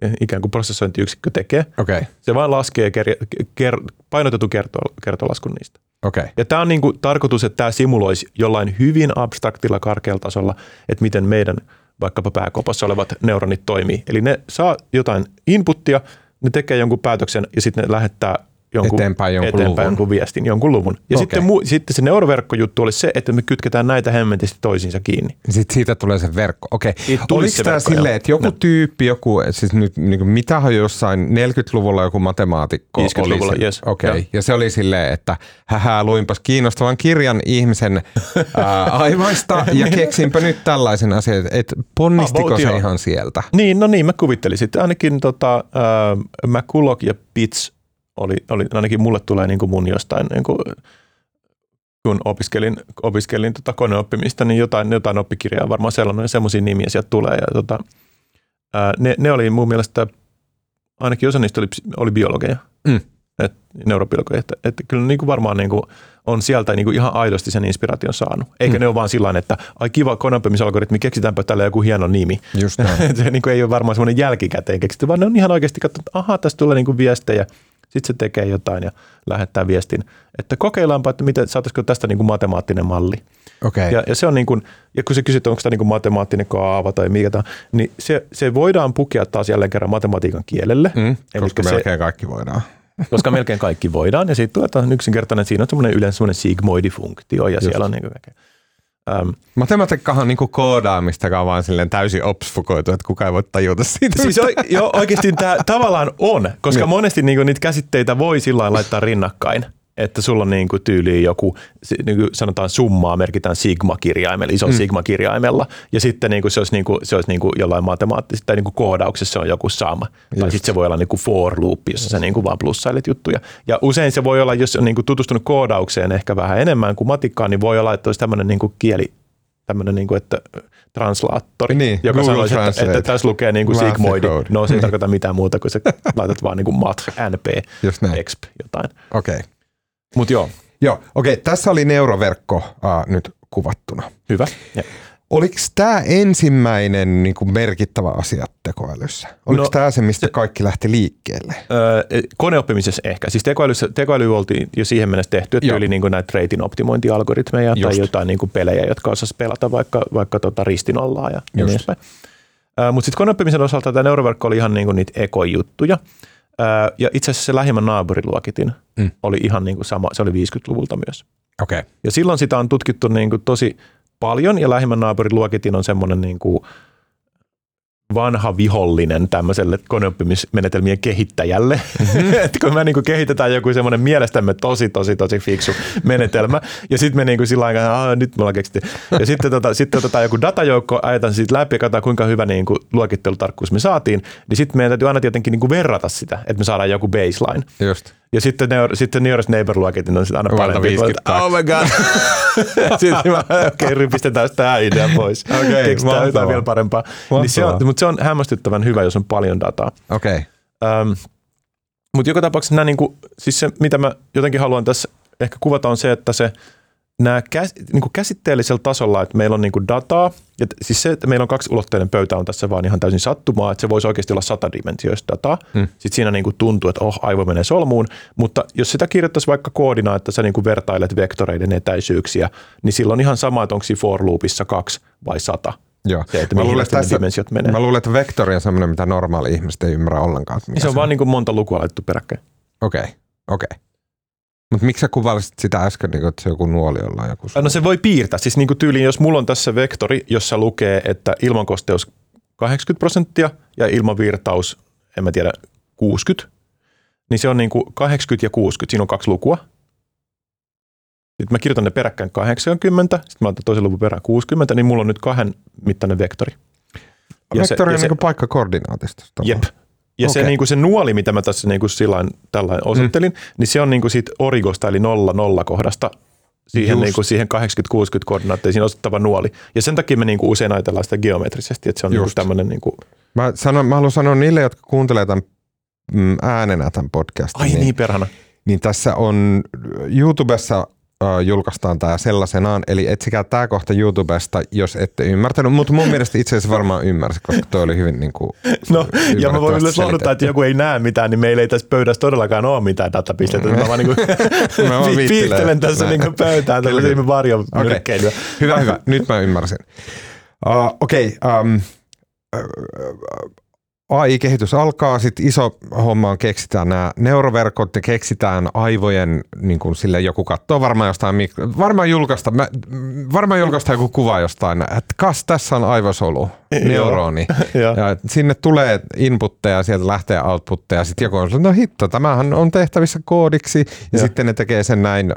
se ikään kuin prosessointiyksikkö tekee. Okei, Se vaan laskee ker, ker, painotetun kerto, kertolaskun niistä. okei. Ja tämä on niin kuin tarkoitus, että tämä simuloisi jollain hyvin abstraktilla karkealla tasolla, että miten meidän vaikkapa pääkopossa olevat neuronit toimii. Eli ne saa jotain inputtia, ne tekee jonkun päätöksen ja sitten ne lähettää jonkun, Eteenpäin jonkun eteenpäin luvun. jonkun viestin, jonkun luvun. Ja Okei. sitten, mu, sitten se neuroverkkojuttu oli se, että me kytketään näitä hemmetisti toisiinsa kiinni. Sitten siitä tulee se verkko. Okei. Tulisi Oliko tämä silleen, että joku No. tyyppi, joku, siis nyt niin kuin, mitähän jossain 40-luvulla joku matemaatikko 50-luvulla, oli yes, Okei. Okay. Ja se oli silleen, että hähää, luinpas kiinnostavan kirjan ihmisen ää, aivoista ja keksinpä nyt tällaisen asian, että ponnistiko About se ihan sieltä? Niin, no niin, mä kuvittelin sitten. Ainakin tota, äh, McCulloch ja Pitts oli, oli, ainakin mulle tulee niin kuin mun jostain, niin kuin, kun opiskelin, opiskelin tota koneoppimista, niin jotain, jotain oppikirjaa varmaan sellainen, semmoisia nimiä sieltä tulee. Ja tota, äh, ne, ne, oli mun mielestä, ainakin osa niistä oli, oli biologeja, Mm. et, neurobiologeja, että, että kyllä niin kuin varmaan niin kuin on sieltä niin kuin ihan aidosti sen inspiraation saanut. Eikä Mm. ne ole vaan sillä että ai kiva koneoppimisalgoritmi, keksitäänpä tälle joku hieno nimi. Just näin. se niin kuin ei ole varmaan semmoinen jälkikäteen keksitty, vaan ne on ihan oikeasti katsottu, että ahaa, tästä tulee niin kuin viestejä, sitten se tekee jotain ja lähettää viestin, että kokeillaanpa, että miten, saataisiko tästä niin kuin matemaattinen malli. Okei. Ja, ja, se on niin kuin, ja kun se kysyt, onko tämä niin kuin matemaattinen kaava tai mikä tämä, niin se, se voidaan pukea taas jälleen kerran matematiikan kielelle. Mm, koska se- melkein kaikki voidaan. koska melkein kaikki voidaan. Ja sitten tuota, yksinkertainen, siinä on semmoinen yleensä semmoinen sigmoidifunktio ja Just. siellä on niin kuin kaikkea. Ähm, Matematiikkahan on niinku koodaamistakaan vaan silleen täysin obsfukoitu, että kukaan ei voi tajuta siitä. siis o, jo, oikeasti tämä tavallaan on, koska Niin. monesti niinku niitä käsitteitä voi sillä laittaa rinnakkain. Että sulla on niinku tyyliin joku, se- niinku sanotaan summaa, merkitään sigma-kirjaimella, iso mm. sigma-kirjaimella. Ja sitten niinku se olisi, niinku, se olisi niinku jollain matemaattisessa tai niinku koodauksessa on joku sama. Tai Just. sitten se voi olla niinku for loop, jossa sä niinku vaan plussailet juttuja. Ja usein se voi olla, jos on niinku tutustunut koodaukseen ehkä vähän enemmän kuin matikkaan, niin voi olla, että olisi tämmöinen niinku kieli, tämmöinen, niinku, että translaattori, Niin, joka Google sanoisi, että, Translate. että tässä lukee niinku Math sigmoidi. No se ei Niin. tarkoita mitään muuta kuin se laitat vaan niinku mat, np, Just näin. exp, jotain. Okei. Okay. Mutta joo, Joo, okei. Okay. Tässä oli neuroverkko äh, nyt kuvattuna. hyvä. Ja. Oliko tämä ensimmäinen niin kuin merkittävä asia tekoälyssä? Oliko no, tämä se, mistä kaikki lähti liikkeelle? Öö, koneoppimisessa ehkä. Siis tekoälyssä, tekoäly oltiin jo siihen mennessä tehty, että oli niin näitä reitin optimointialgoritmeja Just. tai jotain niin pelejä, jotka osasivat pelata vaikka, vaikka tota ristinollaa ja, Just. niin edespäin. Öö, Mutta sitten koneoppimisen osalta tämä neuroverkko oli ihan niin niitä ekojuttuja. Öö, ja itse asiassa se lähimmän naapuriluokitin Mm. oli ihan niin kuin sama, se oli 50-luvulta myös. Okay. Ja silloin sitä on tutkittu niin kuin tosi paljon ja lähimmän naapurin luokitin on semmoinen niin kuin vanha vihollinen tämmöiselle koneoppimismenetelmien kehittäjälle. Mm-hmm. että kun me niin kuin kehitetään joku semmoinen mielestämme tosi, tosi, tosi fiksu menetelmä ja sitten me niin kuin sillä aikaa, nyt me ollaan keksitty. Ja sitten, tota, sitten otetaan joku datajoukko, ajetaan siitä läpi ja katsotaan kuinka hyvä niin kuin luokittelutarkkuus me saatiin, niin sitten meidän täytyy aina tietenkin niin kuin verrata sitä, että me saadaan joku baseline. Just. Ja sitten, ne, sitten Nearest Neighbor luokitin on sitten aina parempi. kun- 52. Oh my god. sitten mä, okei, okay, rypistetään tämä idea pois. Okei, Keksitään mahtavaa. jotain vielä parempaa. Niin se on, mutta se on hämmästyttävän hyvä, jos on paljon dataa. Okei. Okay. Ähm, mutta joka tapauksessa nämä, niinku, siis se, mitä mä jotenkin haluan tässä ehkä kuvata on se, että se nämä käs, niinku käsitteellisellä tasolla, että meillä on niinku dataa, ja siis se, että meillä on kaksiulotteinen pöytä on tässä vaan ihan täysin sattumaa, että se voisi oikeasti olla satadimensioista dataa. Hmm. Sitten siinä niinku tuntuu, että oh, aivo menee solmuun, mutta jos sitä kirjoittaisi vaikka koodina, että sä niinku vertailet vektoreiden etäisyyksiä, niin silloin ihan sama, että onko siinä for loopissa kaksi vai sata. Joo. Se, että Mä luulen, asti ne dimensiot menee. mä luulen, että vektori on semmoinen, mitä normaali ihmiset ei ymmärrä ollenkaan. että Se on vaan niinku monta lukua laitettu peräkkäin. Okei, okei. Okay. Mutta miksi sä kuvailisit sitä äsken, niin kuin, että se joku nuoli jolla on joku No se voi piirtää. Siis niin kuin tyyliin, jos mulla on tässä vektori, jossa lukee, että ilmankosteus 80 prosenttia ja ilmavirtaus, en mä tiedä, 60, niin se on niin kuin 80 ja 60. Siinä on kaksi lukua. Sitten mä kirjoitan ne peräkkäin 80, sitten mä otan toisen luvun perään 60, niin mulla on nyt kahden mittainen vektori. Ja se- Vektori on ja se- niin paikka koordinaatista. Jep. Ja se, Okei. niin kuin se nuoli, mitä mä tässä niin kuin sillain, tällainen osoittelin, mm. niin se on niin kuin siitä origosta, eli nolla nolla kohdasta siihen, Just. niin kuin siihen 80-60 koordinaatteisiin osoittava nuoli. Ja sen takia me niin kuin usein ajatellaan sitä geometrisesti, että se on niin kuin tämmöinen niin kuin, Mä, sanon, mä haluan sanoa niille, jotka kuuntelee tämän mm, äänenä tämän podcastin. ai niin, niin perhana. niin tässä on YouTubessa julkaistaan tämä sellaisenaan, eli etsikää tämä kohta YouTubesta, jos ette ymmärtänyt, mutta mun mielestä itse asiassa varmaan ymmärsi, koska toi oli hyvin niin kuin No, ja mä voin myös lohduttaa, että joku ei näe mitään, niin meillä ei tässä pöydässä todellakaan ole mitään datapisteitä. Mä vaan niin kuin, Mä tässä Näin. niin kuin pöytään kyllä. varjon nyrkkeilyä. Hyvä, hyvä. Nyt mä ymmärsin. Uh, Okei, okay, um, AI-kehitys alkaa, sitten iso homma on keksitään nämä neuroverkot ja keksitään aivojen, niin kuin sille joku katsoo varmaan jostain, varmaan julkaista, mä, varmaan julkaista joku kuva jostain, että kas tässä on aivosolu, neuroni. ja sinne tulee inputteja, sieltä lähtee outputteja, sitten joku on sanonut, no hitto, tämähän on tehtävissä koodiksi, ja, ja. sitten ne tekee sen näin ö,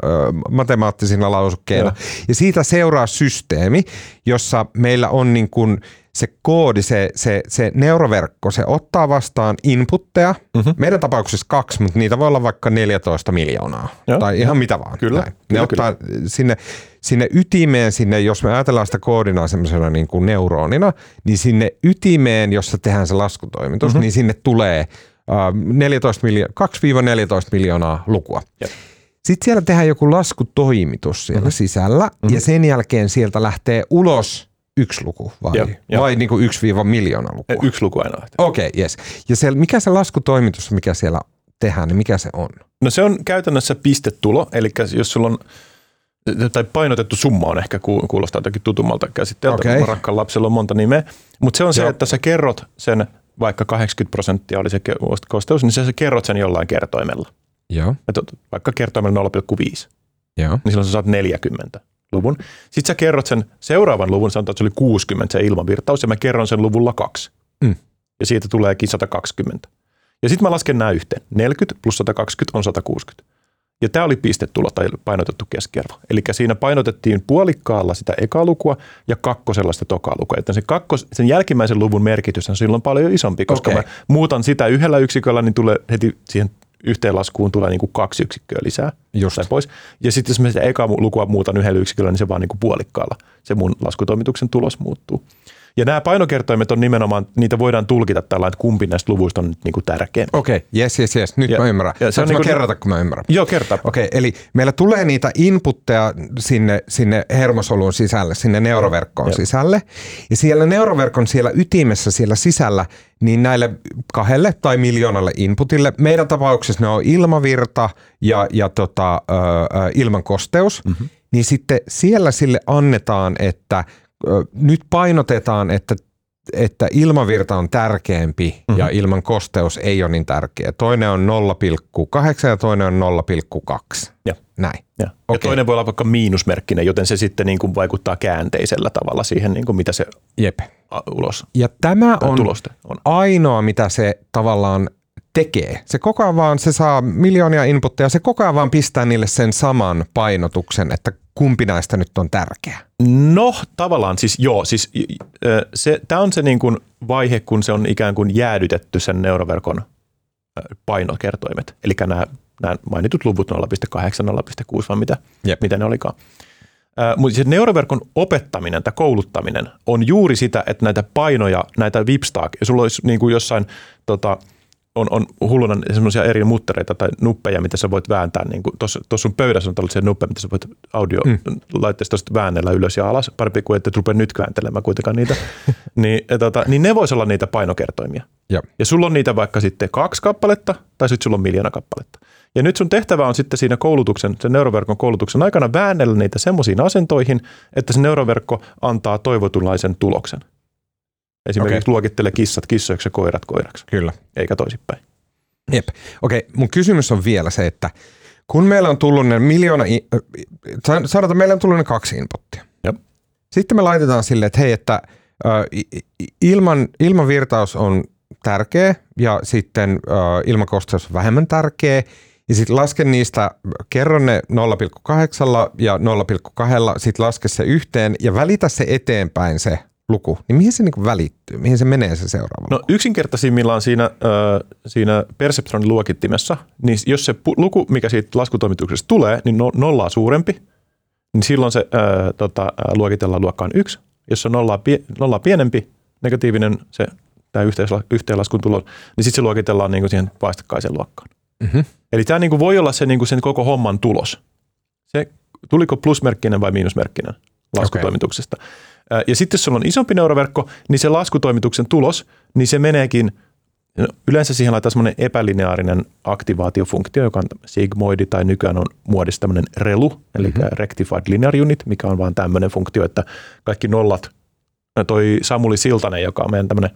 matemaattisina lausukkeina. Ja siitä seuraa systeemi, jossa meillä on niin kuin, se koodi, se, se, se neuroverkko, se ottaa vastaan inputteja. Mm-hmm. Meidän tapauksessa kaksi, mutta niitä voi olla vaikka 14 miljoonaa. Joo, tai ihan mitä vaan. Kyllä. Näin. Ne kyllä, ottaa kyllä. Sinne, sinne ytimeen, sinne, jos me ajatellaan sitä koodina semmoisena niin kuin neuronina, niin sinne ytimeen, jossa tehdään se laskutoimitus, mm-hmm. niin sinne tulee uh, 14 miljo- 2-14 miljoonaa lukua. Jep. Sitten siellä tehdään joku laskutoimitus siellä mm-hmm. sisällä mm-hmm. ja sen jälkeen sieltä lähtee ulos yksi luku vai, joo, jo. vai niin kuin yksi viiva miljoona lukua? Yksi luku ainoa. Okei, okay, yes. Ja siellä, mikä se laskutoimitus, mikä siellä tehdään, niin mikä se on? No se on käytännössä pistetulo, eli jos sulla on tai painotettu summa on ehkä kuulostaa jotenkin tutummalta käsitteeltä, okay. kun rakkaan lapsella on monta nimeä. Mutta se on se, että sä kerrot sen, vaikka 80 prosenttia oli se kosteus, niin sä, sä kerrot sen jollain kertoimella. Joo. Et vaikka kertoimella 0,5. Joo. Niin silloin sä saat 40 luvun. Sitten sä kerrot sen seuraavan luvun, sanotaan, että se oli 60 se ilmavirtaus, ja mä kerron sen luvulla kaksi. Mm. Ja siitä tuleekin 120. Ja sitten mä lasken nämä yhteen. 40 plus 120 on 160. Ja tämä oli pistetulo tai painotettu keskiarvo. Eli siinä painotettiin puolikkaalla sitä ekaa lukua ja kakkosella sitä tokaa lukua. Että sen, kakkos, sen jälkimmäisen luvun merkitys on silloin paljon isompi, koska okay. mä muutan sitä yhdellä yksiköllä, niin tulee heti siihen yhteenlaskuun tulee niin kuin kaksi yksikköä lisää Just. tai pois. Ja sitten jos mä sitä eka lukua muutan yhdellä yksiköllä, niin se vaan niin kuin puolikkaalla se mun laskutoimituksen tulos muuttuu. Ja nämä painokertoimet on nimenomaan, niitä voidaan tulkita tällä, että kumpi näistä luvuista on nyt niin kuin tärkeä. Okei, okay. yes, yes, yes. Nyt ja, mä ymmärrän. Ja se on niin kuin, kerrata, kun mä ymmärrän? Joo, kerta. Okei, okay, eli meillä tulee niitä inputteja sinne, sinne hermosolun sisälle, sinne neuroverkkoon Joo. sisälle. Ja siellä neuroverkon siellä ytimessä, siellä sisällä, niin näille kahdelle tai miljoonalle inputille, meidän tapauksessa ne on ilmavirta ja, ja tota, ö, ö, ilmankosteus, mm-hmm. niin sitten siellä sille annetaan, että – nyt painotetaan, että että ilmavirta on tärkeämpi mm-hmm. ja ilman kosteus ei ole niin tärkeä. Toinen on 0,8 ja toinen on 0,2. Ja. Näin. Ja. Okay. ja toinen voi olla vaikka miinusmerkkinen, joten se sitten niin kuin vaikuttaa käänteisellä tavalla siihen, niin kuin mitä se Jep. ulos Ja tämä on, on ainoa, mitä se tavallaan tekee. Se koko ajan vaan, se saa miljoonia inputteja, se koko ajan vaan pistää niille sen saman painotuksen, että kumpi näistä nyt on tärkeä. No tavallaan siis joo, siis se, tämä on se niin kuin vaihe, kun se on ikään kuin jäädytetty sen neuroverkon painokertoimet. Eli nämä, nämä mainitut luvut 0,8, 0,6 vai mitä, Jep. mitä ne olikaan. Mutta se neuroverkon opettaminen tai kouluttaminen on juuri sitä, että näitä painoja, näitä vipstaak, sulla olisi niin kuin jossain tota, – on, on hulluna semmoisia eri muttereita tai nuppeja, mitä sä voit vääntää. Niin tuossa sun pöydässä on tällaisia nuppeja, mitä sä voit audio mm. laitteistosta väännellä ylös ja alas. Parempi kuin että et rupea nyt kääntelemään kuitenkaan niitä. niin, tota, niin ne vois olla niitä painokertoimia. Ja. ja sulla on niitä vaikka sitten kaksi kappaletta tai sitten sulla on miljoona kappaletta. Ja nyt sun tehtävä on sitten siinä koulutuksen, sen neuroverkon koulutuksen aikana väännellä niitä semmoisiin asentoihin, että se neuroverkko antaa toivotunlaisen tuloksen. Esimerkiksi okay. luokittele kissat kissoiksi ja koirat koiraksi. Kyllä. Eikä toisinpäin. Jep. Okei, okay. mun kysymys on vielä se, että kun meillä on tullut ne miljoona, sanotaan, että meillä on tullut ne kaksi inputtia. Jep. Sitten me laitetaan sille, että hei, että ilman, ilmavirtaus on tärkeä ja sitten ilmakosteus on vähemmän tärkeä. Ja sitten lasken niistä, kerron ne 0,8 ja 0,2, sitten laske se yhteen ja välitä se eteenpäin se luku, niin mihin se niin välittyy? Mihin se menee se seuraava No yksinkertaisimmillaan siinä, äh, siinä Perceptronin luokittimessa, niin jos se pu- luku, mikä siitä laskutoimituksesta tulee, niin no, nollaa suurempi, niin silloin se äh, tota, luokitellaan luokkaan yksi. Jos se on nollaa, pie- nollaa pienempi, negatiivinen se tämä yhteenlaskun tulo, niin sitten se luokitellaan niin kuin siihen vastakkaisen luokkaan. Mm-hmm. Eli tämä niin kuin voi olla se niin kuin sen koko homman tulos. Se, tuliko plusmerkkinen vai miinusmerkkinen laskutoimituksesta. Okay. Ja sitten jos sulla on isompi neuroverkko, niin se laskutoimituksen tulos, niin se meneekin, no, yleensä siihen laitetaan semmoinen epälineaarinen aktivaatiofunktio, joka on sigmoidi tai nykyään on muodissa tämmöinen RELU, eli mm-hmm. Rectified Linear Unit, mikä on vaan tämmöinen funktio, että kaikki nollat toi Samuli Siltanen, joka on meidän tämmöinen,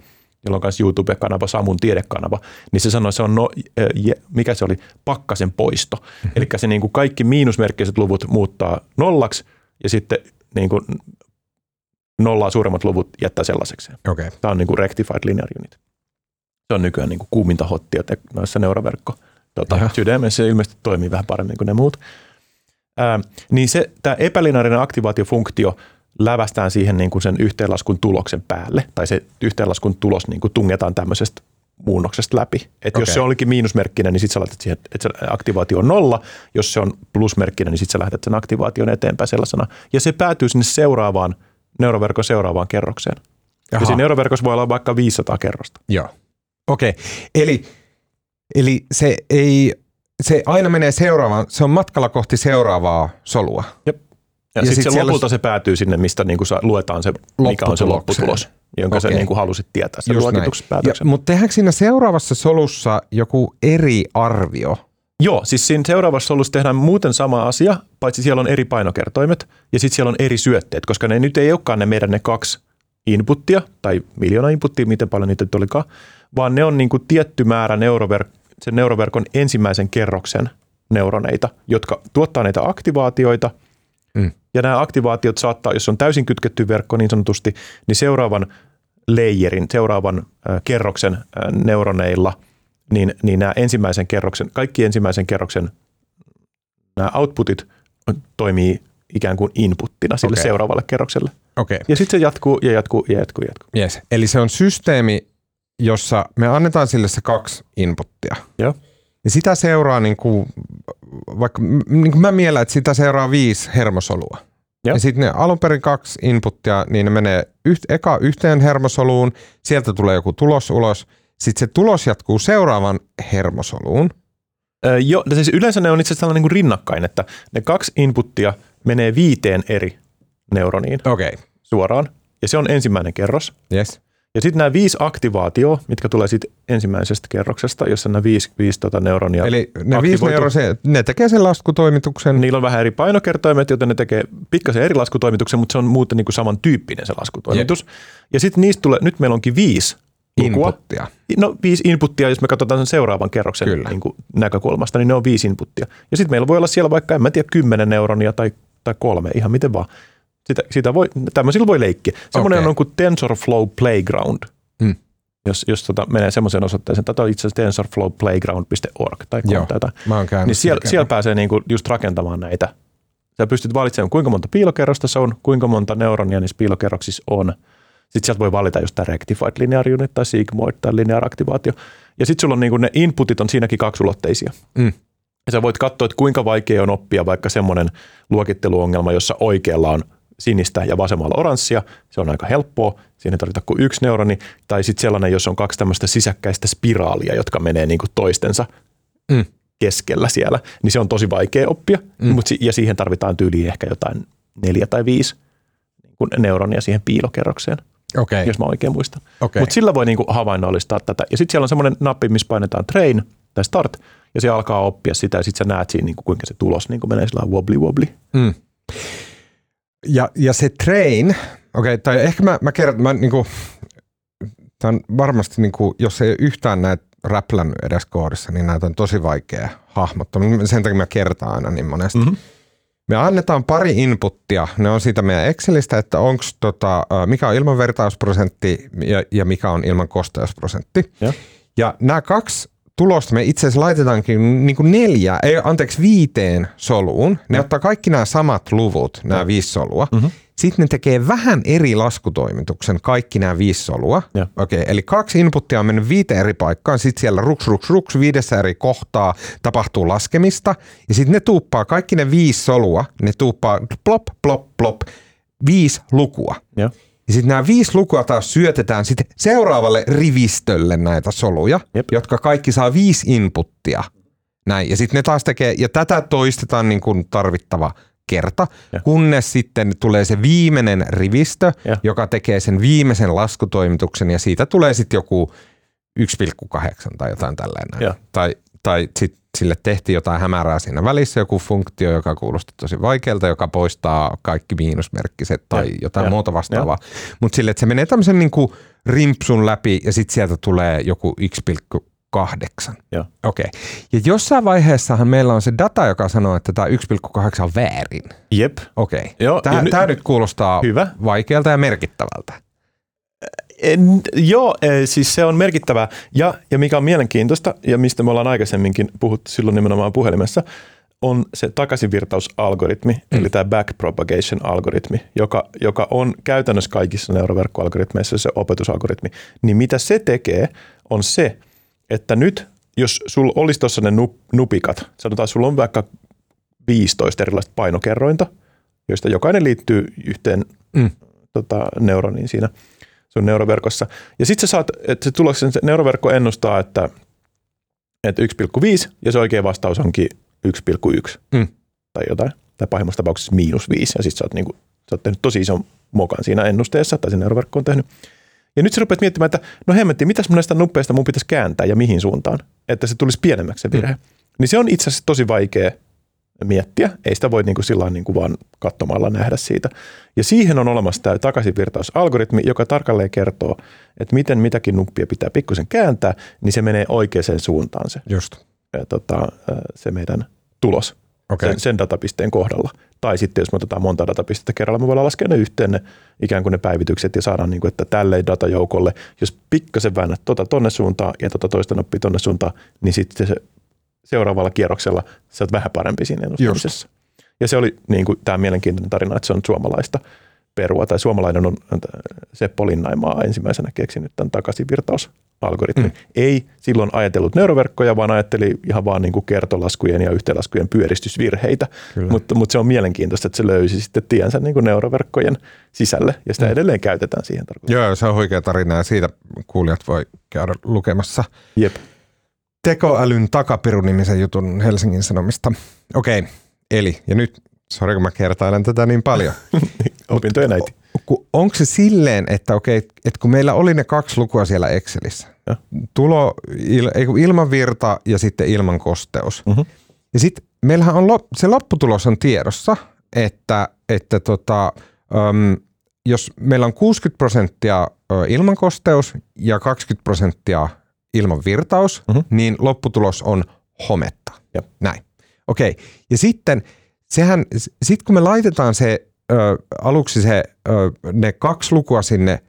jolla on myös YouTube-kanava, Samun tiedekanava, niin se sanoi, että se on, no, je, mikä se oli, pakkasen poisto. Mm-hmm. Eli se niin kuin kaikki miinusmerkkiset luvut muuttaa nollaksi ja sitten niin kuin nollaa suuremmat luvut jättää sellaiseksi. Okay. Tämä on niin kuin rectified linear unit. Se on nykyään niin kuin kuuminta hottia te- noissa neuroverkko tota, sydämessä se ilmeisesti toimii vähän paremmin kuin ne muut. Ää, niin se, tämä epälineaarinen aktivaatiofunktio lävästään siihen niin kuin sen yhteenlaskun tuloksen päälle, tai se yhteenlaskun tulos niin kuin tungetaan tämmöisestä muunnoksesta läpi. Että okay. jos se olikin miinusmerkkinen, niin sitten sä laitat siihen, että se aktivaatio on nolla. Jos se on plusmerkkinen, niin sitten sä lähetät sen aktivaation eteenpäin sellaisena. Ja se päätyy sinne seuraavaan, neuroverkon seuraavaan kerrokseen. Jaha. Ja siinä neuroverkossa voi olla vaikka 500 kerrosta. Joo. Okei. Okay. Eli, eli se ei, se aina menee seuraavaan, se on matkalla kohti seuraavaa solua. Jep. Ja, ja sitten sit se lopulta se päätyy sinne, mistä niinku luetaan se, mikä on se lopputulos, jonka okay. sä niinku halusit tietää sen luokituspäätöksen. Mutta tehdäänkö siinä seuraavassa solussa joku eri arvio? Joo, siis siinä seuraavassa solussa tehdään muuten sama asia, paitsi siellä on eri painokertoimet ja sitten siellä on eri syötteet, koska ne nyt ei olekaan ne meidän ne kaksi inputtia tai miljoona inputtia, miten paljon niitä olikaan, vaan ne on niinku tietty määrä neuroverk- sen neuroverkon ensimmäisen kerroksen neuroneita, jotka tuottaa näitä aktivaatioita – Mm. Ja nämä aktivaatiot saattaa, jos on täysin kytketty verkko niin sanotusti, niin seuraavan layerin, seuraavan kerroksen neuroneilla, niin, niin nämä ensimmäisen kerroksen, kaikki ensimmäisen kerroksen nämä outputit toimii ikään kuin inputtina sille okay. seuraavalle kerrokselle. Okay. Ja sitten se jatkuu ja jatkuu ja jatkuu. jatkuu. Yes. Eli se on systeemi, jossa me annetaan sille se kaksi inputtia. Joo. Ja sitä seuraa, niin kuin, vaikka niin kuin mä mielän, että sitä seuraa viisi hermosolua. Ja, ja sitten ne alun perin kaksi inputtia, niin ne menee yht, eka yhteen hermosoluun, sieltä tulee joku tulos ulos, sitten se tulos jatkuu seuraavan hermosoluun. Öö, joo, siis yleensä ne on itse asiassa niin rinnakkain, että ne kaksi inputtia menee viiteen eri neuroniin okay. suoraan, ja se on ensimmäinen kerros. Yes. Ja sitten nämä viisi aktivaatio, mitkä tulee sitten ensimmäisestä kerroksesta, jossa nämä viisi, viisi tota neuronia Eli ne viisi neuronia, ne tekee sen laskutoimituksen. Niillä on vähän eri painokertoimet, joten ne tekee pikkasen eri laskutoimituksen, mutta se on muuten niin kuin samantyyppinen se laskutoimitus. Jep. Ja sitten niistä tulee, nyt meillä onkin viisi lukua. Inputtia. No viisi inputtia, jos me katsotaan sen seuraavan kerroksen niin kuin näkökulmasta, niin ne on viisi inputtia. Ja sitten meillä voi olla siellä vaikka, en mä tiedä, kymmenen neuronia tai, tai kolme, ihan miten vaan. Sitä, sitä voi, tämmöisillä voi leikkiä. Semmoinen okay. on kuin TensorFlow Playground. Hmm. Jos, jos tota menee semmoiseen osoitteeseen, tätä on itse asiassa tensorflowplayground.org tai Joo, mä oon niin siellä, siellä pääsee niinku just rakentamaan näitä. Sä pystyt valitsemaan, kuinka monta piilokerrosta se on, kuinka monta neuronia niissä piilokerroksissa on. Sitten sieltä voi valita just tämä rectified linear unit tai sigmoid tai linear aktivaatio. Ja sitten sulla on niinku ne inputit on siinäkin kaksulotteisia. Mm. Ja sä voit katsoa, että kuinka vaikea on oppia vaikka semmoinen luokitteluongelma, jossa oikealla on – sinistä ja vasemmalla oranssia. Se on aika helppoa. Siinä ei tarvita kuin yksi neuroni. Tai sitten sellainen, jos on kaksi tämmöistä sisäkkäistä spiraalia, jotka menee niin kuin toistensa mm. keskellä siellä, niin se on tosi vaikea oppia. Mm. Mut, ja siihen tarvitaan tyyliin ehkä jotain neljä tai viisi niin neuronia siihen piilokerrokseen. Okay. Jos mä oikein muistan. Okay. Mutta sillä voi niinku havainnollistaa tätä. Ja sitten siellä on semmoinen nappi, missä painetaan train tai start, ja se alkaa oppia sitä, ja sitten sä näet siinä, niinku, kuinka se tulos niinku menee sillä wobbly wobbly. Mm. Ja, ja se train, okei, okay, tai ehkä mä, mä kerron, mä niinku, tämä on varmasti, niinku, jos ei yhtään näitä räplännyt edes koodissa, niin näitä on tosi vaikea hahmottaa. Sen takia mä kertaan aina niin monesti. Mm-hmm. Me annetaan pari inputtia, ne on siitä meidän Excelistä, että onks tota, mikä on ilman vertausprosentti ja, ja mikä on ilman kosteusprosentti. Ja, ja nämä kaksi tulosta me itse asiassa laitetaankin niin kuin neljä, ei anteeksi viiteen soluun. Ne no. ottaa kaikki nämä samat luvut, nämä no. viisi solua. Mm-hmm. Sitten ne tekee vähän eri laskutoimituksen, kaikki nämä viisi solua. Okei, okay, eli kaksi inputtia on mennyt viiteen eri paikkaan, sitten siellä ruks, ruks, ruks, viidessä eri kohtaa tapahtuu laskemista. Ja sitten ne tuuppaa, kaikki ne viisi solua, ne tuuppaa plop, plop, plop, viisi lukua. Ja. Ja sitten nämä viisi lukua taas syötetään sitten seuraavalle rivistölle näitä soluja, Jep. jotka kaikki saa viisi inputtia. Näin. Ja sitten ne taas tekee, ja tätä toistetaan niin kuin tarvittava kerta, ja. kunnes sitten tulee se viimeinen rivistö, ja. joka tekee sen viimeisen laskutoimituksen, ja siitä tulee sitten joku 1,8 tai jotain tällainen. Ja. Tai, tai sitten sille tehtiin jotain hämärää siinä välissä, joku funktio, joka kuulosti tosi vaikealta, joka poistaa kaikki miinusmerkkiset tai Ja, jotain ja, muuta vastaavaa. Mutta sille, että se menee tämmöisen niin kuin rimpsun läpi ja sitten sieltä tulee joku 1,8. Joo. Okei. Okay. Ja jossain vaiheessahan meillä on se data, joka sanoo, että tämä 1,8 on väärin. Jep. Okei. Okay. Joo, Tämä, nyt- tämä nyt kuulostaa Hyvä. vaikealta ja merkittävältä. En, joo, siis se on merkittävää. Ja, ja mikä on mielenkiintoista, ja mistä me ollaan aikaisemminkin puhuttu silloin nimenomaan puhelimessa, on se takaisinvirtausalgoritmi, mm. eli tämä backpropagation-algoritmi, joka, joka on käytännössä kaikissa neuroverkkoalgoritmeissa se opetusalgoritmi. Niin mitä se tekee, on se, että nyt jos sulla olisi tuossa ne nup, nupikat, sanotaan, että sulla on vaikka 15 erilaista painokerrointa, joista jokainen liittyy yhteen Mm. tota, neuroniin siinä sun neuroverkossa. Ja sitten sä saat, että se tuloksen, se neuroverkko ennustaa, että, että 1,5 ja se oikea vastaus onkin 1,1 Mm. tai jotain. Tai pahimmassa tapauksessa miinus 5 ja sitten sä oot, niinku, sä oot tehnyt tosi ison mokan siinä ennusteessa tai se neuroverkko on tehnyt. Ja nyt sä rupeat miettimään, että no hemmetti, mitäs mun näistä nuppeista mun pitäisi kääntää ja mihin suuntaan, että se tulisi pienemmäksi se virhe. Mm. Niin se on itse asiassa tosi vaikea miettiä. Ei sitä voi niin kuin sillä niin kuin vaan katsomalla nähdä siitä. Ja siihen on olemassa tämä takaisinvirtausalgoritmi, joka tarkalleen kertoo, että miten mitäkin nuppia pitää pikkusen kääntää, niin se menee oikeaan suuntaan se, Just. ja tota, se meidän tulos Okei. sen, sen datapisteen kohdalla. Tai sitten jos me otetaan monta datapistettä kerralla, me voidaan laskea ne yhteen ne, ikään kuin ne päivitykset ja saadaan, niin kuin, että tälle datajoukolle, jos pikkasen väännät tota tonne suuntaan ja tota toista nappia tonne suuntaan, niin sitten se seuraavalla kierroksella sä oot vähän parempi siinä ennustamisessa. Ja se oli niin kuin, tämä mielenkiintoinen tarina, että se on suomalaista perua, tai suomalainen on Seppo Linnaimaa ensimmäisenä keksinyt tämän takaisinvirtausalgoritmin. Mm. Ei silloin ajatellut neuroverkkoja, vaan ajatteli ihan vaan niin kuin kertolaskujen ja yhteenlaskujen pyöristysvirheitä. Mutta, mutta se on mielenkiintoista, että se löysi sitten tiensä niin kuin neuroverkkojen sisälle, ja sitä mm. edelleen käytetään siihen tarkoitukseen. Joo, se on huikea tarina ja siitä kuulijat voi käydä lukemassa Jep. tekoälyn takapiru-nimisen jutun Helsingin Sanomista. Okei, eli ja nyt, sori kun mä kertailen tätä niin paljon. Opintojen äiti. Onko se silleen, että okei, että kun meillä oli ne kaksi lukua siellä Excelissä, Joo. tulo, il, ei kun ilmanvirta ja sitten ilmankosteus. Mhm. Ja sitten meillähän on se lopputulos on tiedossa, että, että tota, äm, jos meillä on 60 prosenttia ö, ilmankosteus ja 20 prosenttia ilmanvirtaus, Mhm. niin lopputulos on hometta. Jep. Näin. Okei. Ja sitten sehän, sit kun me laitetaan se ö, aluksi se, ö, ne kaksi lukua sinne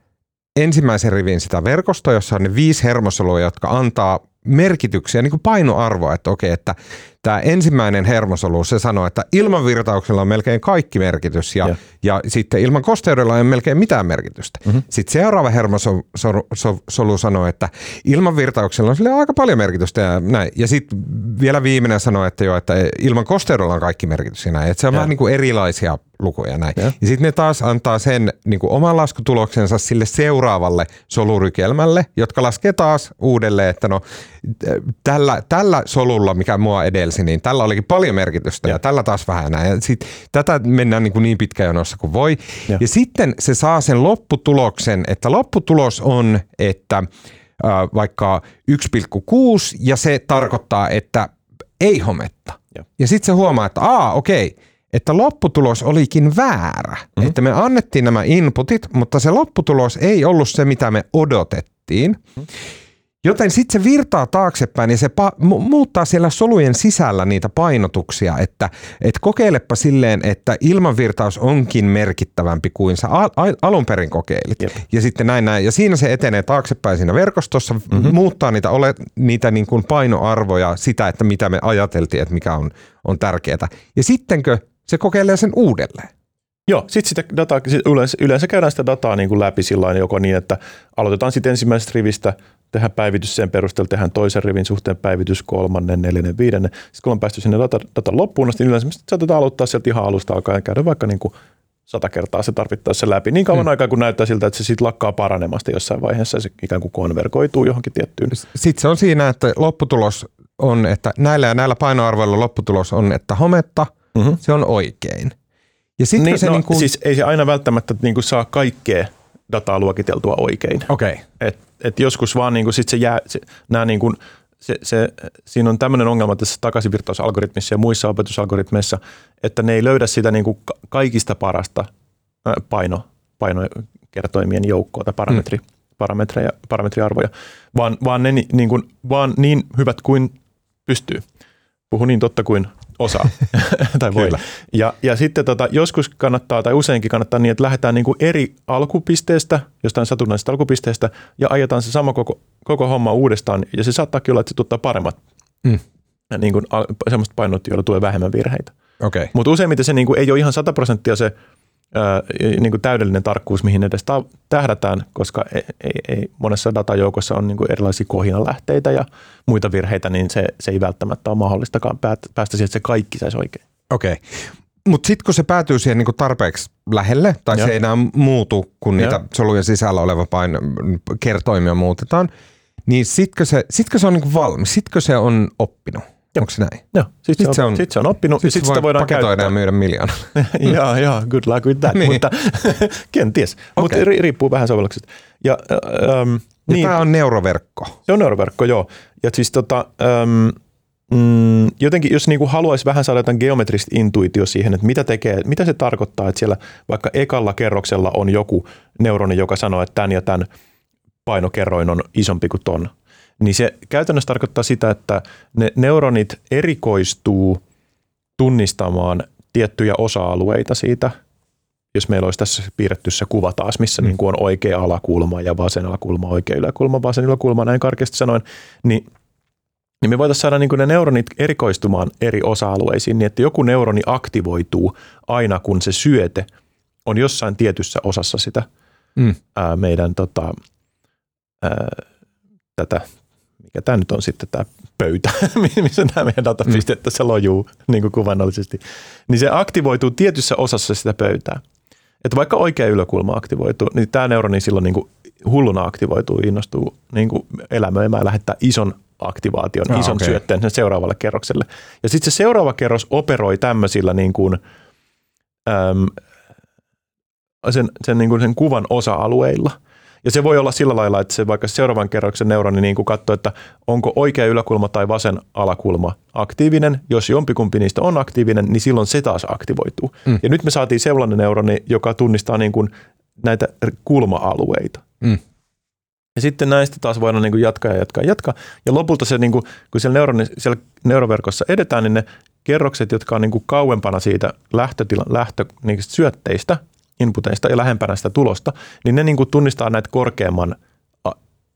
ensimmäisen rivin sitä verkostoa, jossa on ne viisi hermosolua, jotka antaa merkityksiä, niin kuin painoarvoa, että okei, että tämä ensimmäinen hermosolu, se sanoo, että ilmanvirtauksella on melkein kaikki merkitys ja, Joo. ja sitten ilman kosteudella ei ole melkein mitään merkitystä. Mm-hmm. Sitten seuraava hermosolu sanoo, että ilmanvirtauksella on sille aika paljon merkitystä ja näin. Ja sitten vielä viimeinen sanoo, että joo, että ilman kosteudella on kaikki merkitys ja näin. Että se on Joo. vähän niin kuin erilaisia lukuja näin. Joo. Ja sitten ne taas antaa sen niin kuin oman laskutuloksensa sille seuraavalle solurykelmälle, jotka laskee taas uudelleen, että no tällä, tällä solulla, mikä mua edelsi, niin tällä olikin paljon merkitystä ja, ja tällä taas vähän näin. Ja sit, tätä mennään niin, kuin niin pitkä jonossa kuin voi. Joo. Ja sitten se saa sen lopputuloksen, että lopputulos on, että äh, vaikka 1,6 ja se tarkoittaa, että ei hometta. Joo. Ja sitten se huomaa, että aa okei, että lopputulos olikin väärä. Mm-hmm. Että me annettiin nämä inputit, mutta se lopputulos ei ollut se, mitä me odotettiin. Mm-hmm. Joten sitten se virtaa taaksepäin ja se pa- mu- muuttaa siellä solujen sisällä niitä painotuksia, että et kokeilepa silleen, että ilmanvirtaus onkin merkittävämpi kuin sä al- al- alun perin kokeilit. Jep. Ja sitten näin, näin. Ja siinä se etenee taaksepäin siinä verkostossa, mm-hmm. muuttaa niitä, ole, niitä niin kuin painoarvoja, sitä, että mitä me ajateltiin, että mikä on, on tärkeää. Ja sittenkö se kokeilee sen uudelleen? Joo, sitten sitä dataa, sit yleensä, yleensä käydään sitä dataa niin kuin läpi sillä joko niin, että aloitetaan sitten ensimmäisestä rivistä, tehdään päivitys sen perusteella, tehdään toisen rivin suhteen päivitys, kolmannen, neljännen, viidennen. Sitten kun on päästy sinne data, datan loppuun asti, niin yleensä saatetaan aloittaa sieltä ihan alusta alkaen ja käydä vaikka niin kuin sata kertaa se tarvittaessa läpi. Niin kauan mm. aikaa, kun näyttää siltä, että se sitten lakkaa paranemasta jossain vaiheessa ja se ikään kuin konvergoituu johonkin tiettyyn. Sitten se on siinä, että lopputulos on, että näillä ja näillä painoarvoilla lopputulos on, että hometta, Mhm. se on oikein. Ja sitten Niin, se no, niin kuin, Siis ei se aina välttämättä niin kuin saa kaikkea dataa luokiteltua oikein. okei, okay. Et, et joskus vaan niin kuin sit se jää, se, nämä niin kuin se, se, siinä on tämmöinen ongelma tässä takaisinvirtausalgoritmissa ja muissa opetusalgoritmeissa, että ne ei löydä sitä niin kuin kaikista parasta paino, painokertoimien joukkoa tai parametri, mm. parametreja, parametriarvoja, vaan, vaan, ne niin kuin, vaan niin hyvät kuin pystyy. Puhun niin totta kuin osaa tai voi. Ja, ja sitten tota, joskus kannattaa tai useinkin kannattaa niin, että lähdetään niin kuin eri alkupisteestä, jostain satunnaisesta alkupisteestä ja ajetaan se sama koko, koko homma uudestaan ja se saattaa olla, että se tuottaa paremmat mm. niin kuin, semmoista painot, joilla tulee vähemmän virheitä. Okay. Mutta useimmiten se niin kuin, ei ole ihan 100 prosenttia se niin kuin täydellinen tarkkuus, mihin edes tähdätään, koska ei, ei, ei monessa datajoukossa on niin kuin erilaisia kohinalähteitä ja muita virheitä, niin se, se ei välttämättä ole mahdollistakaan päästä siihen, että se kaikki saisi oikein. Okei. Okay. Mutta sitten kun se päätyy siihen niinku tarpeeksi lähelle, tai ja. se ei enää muutu, kun niitä ja. solujen sisällä oleva paino, kertoimia muutetaan, niin sitkö se, sitkö se on niinku valmis? Sitkö se on oppinut? Joo. Onko se näin? Joo, sitten sit se, on, sit se on oppinut. Sitten sit sitä voidaan käyttää. ja myydä miljoona. joo, joo, good luck with that. niin. Mutta kenties, okay. mutta riippuu vähän sovelluksesta. Ja, ähm, ja niin, tämä on neuroverkko. Se on neuroverkko, joo. Ja siis tota, ähm, mm, jotenkin, jos niinku haluaisi vähän saada jotain geometrista intuitio siihen, että mitä tekee, mitä se tarkoittaa, että siellä vaikka ekalla kerroksella on joku neuroni, joka sanoo, että tämän ja tämän painokerroin on isompi kuin ton niin se käytännössä tarkoittaa sitä, että ne neuronit erikoistuu tunnistamaan tiettyjä osa-alueita siitä, jos meillä olisi tässä piirretty se kuva taas, missä mm. niin kuin on oikea alakulma ja vasen alakulma, oikea yläkulma, vasen yläkulma, näin karkeasti sanoen, niin, niin me voitaisiin saada niin kuin ne neuronit erikoistumaan eri osa-alueisiin niin, että joku neuroni aktivoituu aina, kun se syöte on jossain tietyssä osassa sitä mm. ää, meidän tota, ää, tätä mikä tämä nyt on sitten tämä pöytä, missä nämä meidän datapisteet mm. tässä lojuu niin kuin kuvannollisesti, niin se aktivoituu tietyssä osassa sitä pöytää. Että vaikka oikea yläkulma aktivoituu, niin tämä neuroni silloin niin kuin hulluna aktivoituu, innostuu niin kuin elämöimään, lähettää ison aktivaation, no, ison okay. syötteen sen seuraavalle kerrokselle. Ja sitten se seuraava kerros operoi tämmöisillä niin kuin, äm, sen, sen, niin kuin sen kuvan osa-alueilla – ja se voi olla sillä lailla, että se vaikka seuraavan kerroksen neuroni niin kuin katsoo, että onko oikea yläkulma tai vasen alakulma aktiivinen. Jos jompikumpi niistä on aktiivinen, niin silloin se taas aktivoituu. Mm. Ja nyt me saatiin sellainen neuroni, joka tunnistaa niin kuin näitä kulma-alueita. Mm. Ja sitten näistä taas voidaan niin kuin jatkaa ja jatkaa ja jatkaa. Ja lopulta se, niin kuin, kun siellä, neuroni, siellä neuroverkossa edetään, niin ne kerrokset, jotka on niin kuin kauempana siitä lähtötila, lähtö, niin syötteistä, inputeista ja lähempänä sitä tulosta, niin ne niin kuin tunnistaa näitä korkeamman,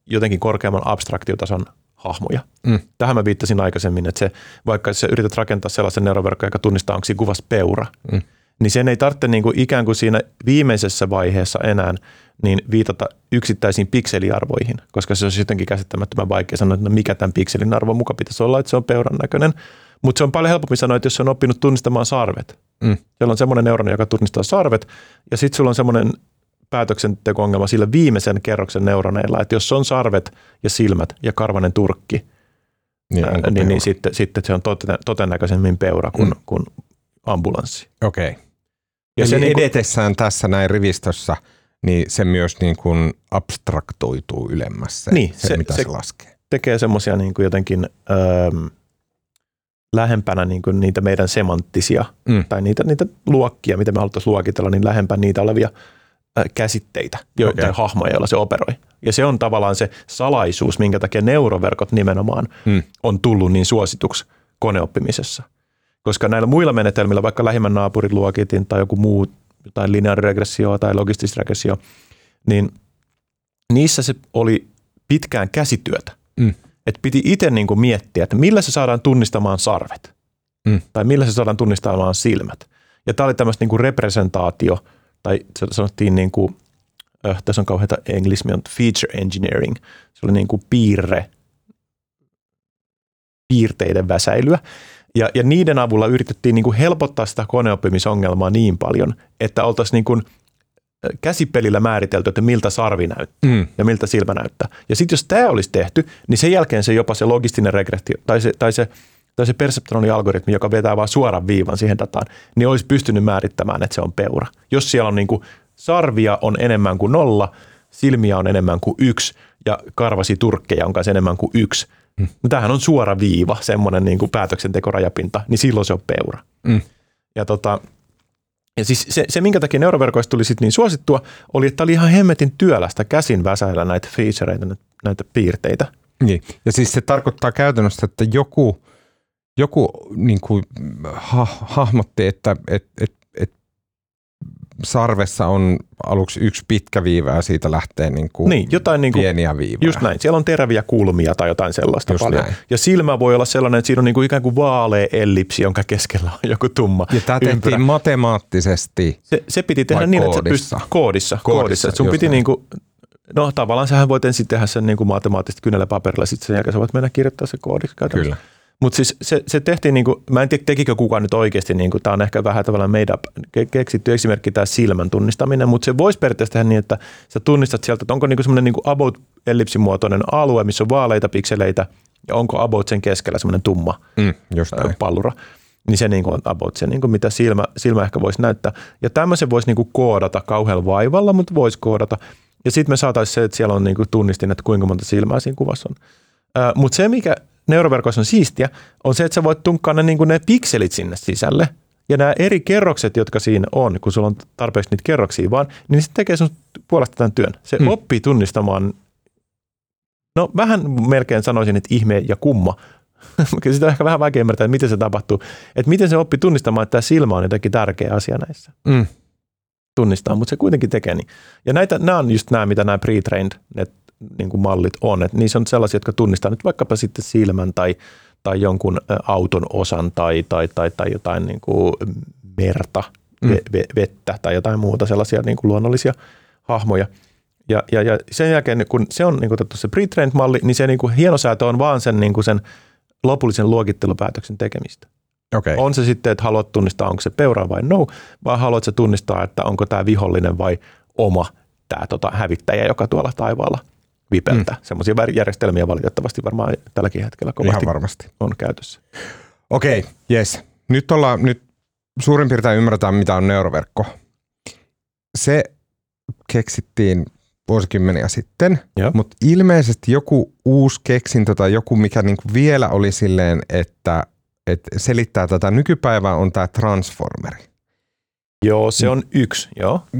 jotenkin korkeamman abstraktiotason hahmoja. Mm. Tähän mä viittasin aikaisemmin, että se, vaikka sä yrität rakentaa sellaisen neuroverkon, joka tunnistaa, onko siinä kuvassa peura, mm. niin sen ei tarvitse niin kuin ikään kuin siinä viimeisessä vaiheessa enää niin viitata yksittäisiin pikseliarvoihin, koska se olisi jotenkin käsittämättömän vaikea sanoa, että no mikä tämän pikselin arvo muka pitäisi olla, että se on peuran näköinen. Mutta se on paljon helpompi sanoa, että jos se on oppinut tunnistamaan sarvet. Mm. Siellä on semmoinen neuroni, joka tunnistaa sarvet, ja sitten sulla on semmoinen päätöksenteko-ongelma sillä viimeisen kerroksen neuroneilla, että jos on sarvet ja silmät ja karvanen turkki, niin, ää, niin, niin sitten, sitten se on toten, totennäköisemmin peura kuin, mm. kuin ambulanssi. Okei. Okay. Ja Eli sen niin edetessään niin tässä näin rivistössä, niin se myös niin kuin abstraktoituu ylemmässä, niin, se, se, mitä se, se laskee. tekee semmoisia niin kuin jotenkin... Öö, lähempänä niin kuin niitä meidän semanttisia mm. tai niitä, niitä luokkia, mitä me haluttaisiin luokitella, niin lähempänä niitä olevia käsitteitä joita okay. hahmoja, joilla se operoi. Ja se on tavallaan se salaisuus, minkä takia neuroverkot nimenomaan mm. on tullut niin suosituksi koneoppimisessa. Koska näillä muilla menetelmillä, vaikka lähimmän naapurin luokitin tai joku muu, jotain lineaariregressio tai logistisregressio, niin niissä se oli pitkään käsityötä. Mm että piti itse niin kuin miettiä, että millä se saadaan tunnistamaan sarvet mm. tai millä se saadaan tunnistamaan silmät. Ja tämä oli tämmöistä niin kuin representaatio, tai sanottiin niin kuin, äh, tässä on kauheita englismi, on feature engineering. Se oli niin kuin piirre, piirteiden väsäilyä. Ja, ja niiden avulla yritettiin niin kuin helpottaa sitä koneoppimisongelmaa niin paljon, että oltaisiin niin kuin – käsipelillä määritelty, että miltä sarvi näyttää mm. ja miltä silmä näyttää. Ja sitten jos tämä olisi tehty, niin sen jälkeen se jopa se logistinen regrettio tai se, tai se, tai se perseptronialgoritmi, joka vetää vain suoran viivan siihen dataan, niin olisi pystynyt määrittämään, että se on peura. Jos siellä on niin kuin, sarvia on enemmän kuin nolla, silmiä on enemmän kuin yksi ja karvasi turkkeja on kanssa enemmän kuin yksi, Mm. No tämähän on suora viiva, semmoinen niin kuin päätöksentekorajapinta, niin silloin se on peura. Mm. Ja, tota, ja siis se, se, minkä takia neuroverkoista tuli sit niin suosittua, oli, että oli ihan hemmetin työlästä käsin väsäillä näitä featureita, näitä piirteitä. Niin. Ja siis se tarkoittaa käytännössä, että joku, joku niin kuin, ha, hahmotti, että et, et, et sarvessa on aluksi yksi pitkä viiva ja siitä lähtee niin kuin niin, jotain niin kuin, pieniä viivoja. Just näin. Siellä on teräviä kulmia tai jotain sellaista Just paljon. näin. Ja silmä voi olla sellainen, että siinä on niin kuin ikään kuin vaalea ellipsi, jonka keskellä on joku tumma Ja tämä tehtiin ympyrä. matemaattisesti. Se, se piti tehdä niin, että koodissa? se pystyt, koodissa, koodissa, Koodissa, että sun piti näin. niin kuin, no tavallaan sähän voit ensin tehdä sen niin kuin matemaattisesti kynällä paperilla, sitten sen jälkeen sä voit mennä kirjoittaa se koodiksi. Kyllä. Mutta siis se, se tehtiin, niin kuin, mä en tiedä tekikö kukaan nyt oikeasti, niin kuin, tämä on ehkä vähän tavallaan made up, ke- keksitty esimerkki tämä silmän tunnistaminen, mutta se voisi periaatteessa tehdä niin, että sä tunnistat sieltä, että onko niin semmoinen niin about ellipsimuotoinen alue, missä on vaaleita pikseleitä, ja onko about sen keskellä semmoinen tumma Mm, just ää, näin. pallura. Niin se niin kuin on about se, niin kuin mitä silmä, silmä ehkä voisi näyttää. Ja tämmöisen voisi niin kuin koodata kauhealla vaivalla, mutta voisi koodata. Ja sitten me saataisiin se, että siellä on niin kuin tunnistin, että kuinka monta silmää siinä kuvassa on. Mutta se, mikä neuroverkoissa on siistiä, on se, että sä voit tunkkaa ne, niin kuin ne pikselit sinne sisälle. Ja nämä eri kerrokset, jotka siinä on, kun sulla on tarpeeksi niitä kerroksia vaan, niin se tekee sun puolesta tämän työn. Se Hmm. hmm. oppii tunnistamaan, no vähän melkein sanoisin, että ihme ja kumma. Sitä on ehkä vähän vaikea ymmärtää, että miten se tapahtuu. Että miten se oppii tunnistamaan, että tämä silmä on jotenkin tärkeä asia näissä Mm, tunnistaa, mutta se kuitenkin tekee niin. Ja näitä, nämä on just nämä, mitä nämä pre-trained net, niin kuin mallit on. Että niissä on sellaisia, jotka tunnistaa nyt vaikkapa sitten silmän tai, tai jonkun auton osan tai, tai, tai, tai jotain niin kuin merta, Mm. ve, ve, vettä tai jotain muuta sellaisia niin kuin luonnollisia hahmoja. Ja, ja, ja sen jälkeen, kun se on niin kuin se pre-trained malli, niin se niin kuin hienosäätö on vaan sen, niin kuin sen lopullisen luokittelupäätöksen tekemistä. Okay. On se sitten, että haluat tunnistaa, onko se peura vai no, vai haluat se tunnistaa, että onko tämä vihollinen vai oma tämä tota, hävittäjä, joka tuolla taivaalla vipeltää. Mm. Semmoisia järjestelmiä valitettavasti varmaan tälläkin hetkellä Ihan kovasti varmasti. on käytössä. Okei, okay, yes. Nyt, ollaan, nyt suurin piirtein ymmärretään, mitä on neuroverkko. Se keksittiin vuosikymmeniä sitten, Joo. mutta ilmeisesti joku uusi keksintö tai joku, mikä niinku vielä oli silleen, että, että selittää tätä nykypäivää, on tämä transformeri. Joo, se on yksi, joo. M-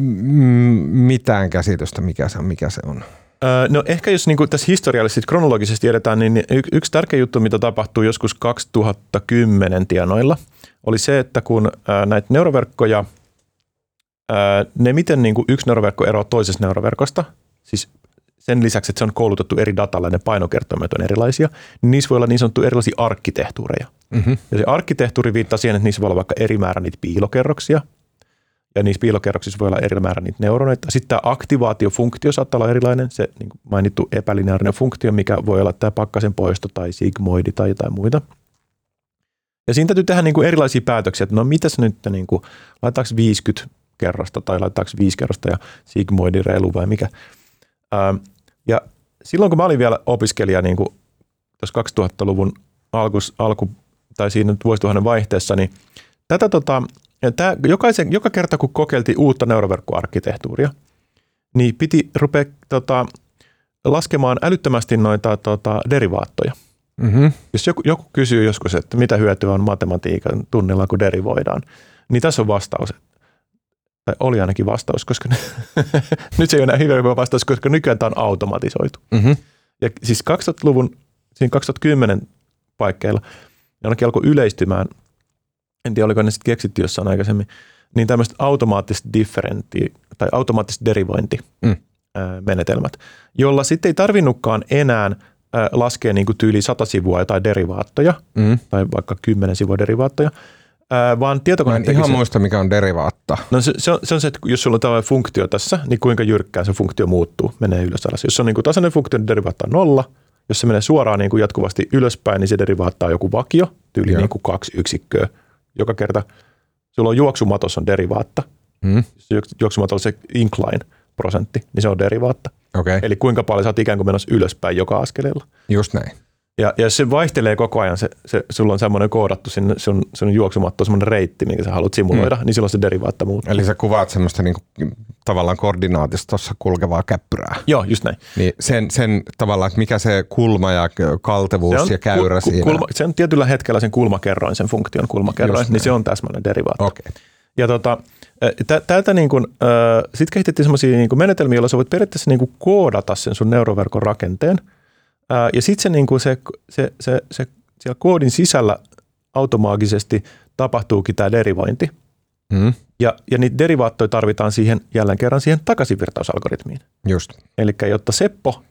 mitään käsitystä, mikä se on, mikä se on. No ehkä jos niin tässä historiallisesti kronologisesti edetään, niin yksi tärkeä juttu, mitä tapahtui joskus 2010 tienoilla, oli se, että kun näitä neuroverkkoja, ne miten niin kuin yksi neuroverkko eroaa toisesta neuroverkosta, siis sen lisäksi, että se on koulutettu eri datalla ja ne painokertoimet on erilaisia, niin niissä voi olla niin sanottu erilaisia arkkitehtuureja. Mm-hmm. Ja se arkkitehtuuri viittaa siihen, että niissä voi olla vaikka eri määrä niitä piilokerroksia, ja niissä piilokerroksissa voi olla eri määrä niitä neuroneita. Sitten tämä aktivaatiofunktio saattaa olla erilainen, se niin mainittu epälineaarinen funktio, mikä voi olla tämä pakkasen poisto tai sigmoidi tai jotain muita. Ja siinä täytyy tehdä niin kuin erilaisia päätöksiä, että no mitäs nyt, niin kuin, laitaanko 50 kerrosta tai laitaanko 5 kerrosta ja sigmoidi reilu vai mikä. Ähm, ja silloin kun mä olin vielä opiskelija niin kuin tuossa 2000-luvun alku, alku tai siinä vuosituhannen vaihteessa, niin tätä tota, ja tää, jokaisen, joka kerta kun kokeiltiin uutta neuroverkkoarkkitehtuuria, niin piti rupea tota, laskemaan älyttömästi noita tota, derivaattoja. Mm-hmm. Jos joku, joku kysyy joskus, että mitä hyötyä on matematiikan tunnilla, kun derivoidaan, niin tässä on vastaus. Tai oli ainakin vastaus, koska nyt se ei ole enää hyvä vastaus, koska nykyään tämä on automatisoitu. Mm-hmm. Ja siis 2000-luvun, siinä 2010 paikkeilla, ainakin alkoi yleistymään, en tiedä oliko ne sitten keksitty jossain aikaisemmin, niin tämmöiset automaattiset differenti tai automaattiset derivointi Mm. menetelmät, jolla sitten ei tarvinnutkaan enää ää, laskea niin kuin tyyli 100 sivua jotain derivaattoja, Mm. tai vaikka 10 sivua derivaattoja, vaan Mä tietokone en teki ihan sen. muista, mikä on derivaatta. No se, se, on, se on se, että jos sulla on tällainen funktio tässä, niin kuinka jyrkkää se funktio muuttuu, menee ylös alas. Jos se on niin kuin tasainen funktio, niin derivaatta on nolla. Jos se menee suoraan niin kuin jatkuvasti ylöspäin, niin se derivaatta on joku vakio, tyyli Joo. niin kuin kaksi yksikköä. Joka kerta sulla on juoksumatos on derivaatta. Mm. Jos juok- juoksumatos on se incline prosentti, niin se on derivaatta. Okay. Eli kuinka paljon sä oot ikään kuin menossa ylöspäin joka askeleella. just näin. Ja, ja se vaihtelee koko ajan, se, se, sulla on semmoinen koodattu sinne sun, sun juoksumatto, semmoinen reitti, minkä sä haluat simuloida, mm. niin silloin se derivaatta muuttuu. Eli sä kuvaat semmoista niinku, tavallaan koordinaatistossa kulkevaa käppyrää. Joo, just näin. Niin sen, sen tavallaan, että mikä se kulma ja kaltevuus on ja käyrä ku- ku- siinä. Kulma, se on tietyllä hetkellä sen kulmakerroin, sen funktion kulmakerroin, Just niin näin. se on täsmälleen derivaatti. Okei. Ja tota, tä- tältä niin kuin, sitten kehitettiin semmoisia niin menetelmiä, joilla sä voit periaatteessa niin kuin koodata sen sun neuroverkon rakenteen. Ää, ja sitten se, niin kuin se, se, se, se, siellä koodin sisällä automaagisesti tapahtuukin tämä derivointi. Mm, Ja, ja niitä derivaattoja tarvitaan siihen jälleen kerran siihen takaisinvirtausalgoritmiin. just. Eli jotta Seppo,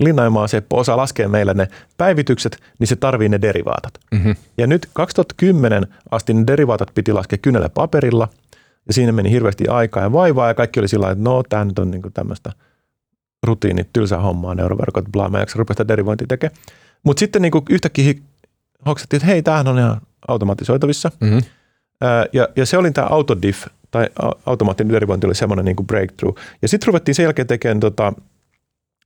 Linnaimaa Seppo osaa laskea meille ne päivitykset, niin se tarvii ne derivaatat. Mm-hmm. Ja nyt 2010 asti ne derivaatat piti laskea kynällä paperilla, ja siinä meni hirveästi aikaa ja vaivaa, ja kaikki oli sillä että no, tämä nyt on niinku tämmöistä rutiinit, tylsää hommaa, neuroverkot, bla, mä rupea sitä derivointia tekemään. Mutta sitten niinku yhtäkkiä hoksattiin, että hei, tämähän on ihan automatisoitavissa. Mm-hmm. Ja, ja se oli tämä autodiff, tai automaattinen derivointi oli semmoinen niin kuin breakthrough. Ja sitten ruvettiin sen jälkeen tekemään, tota,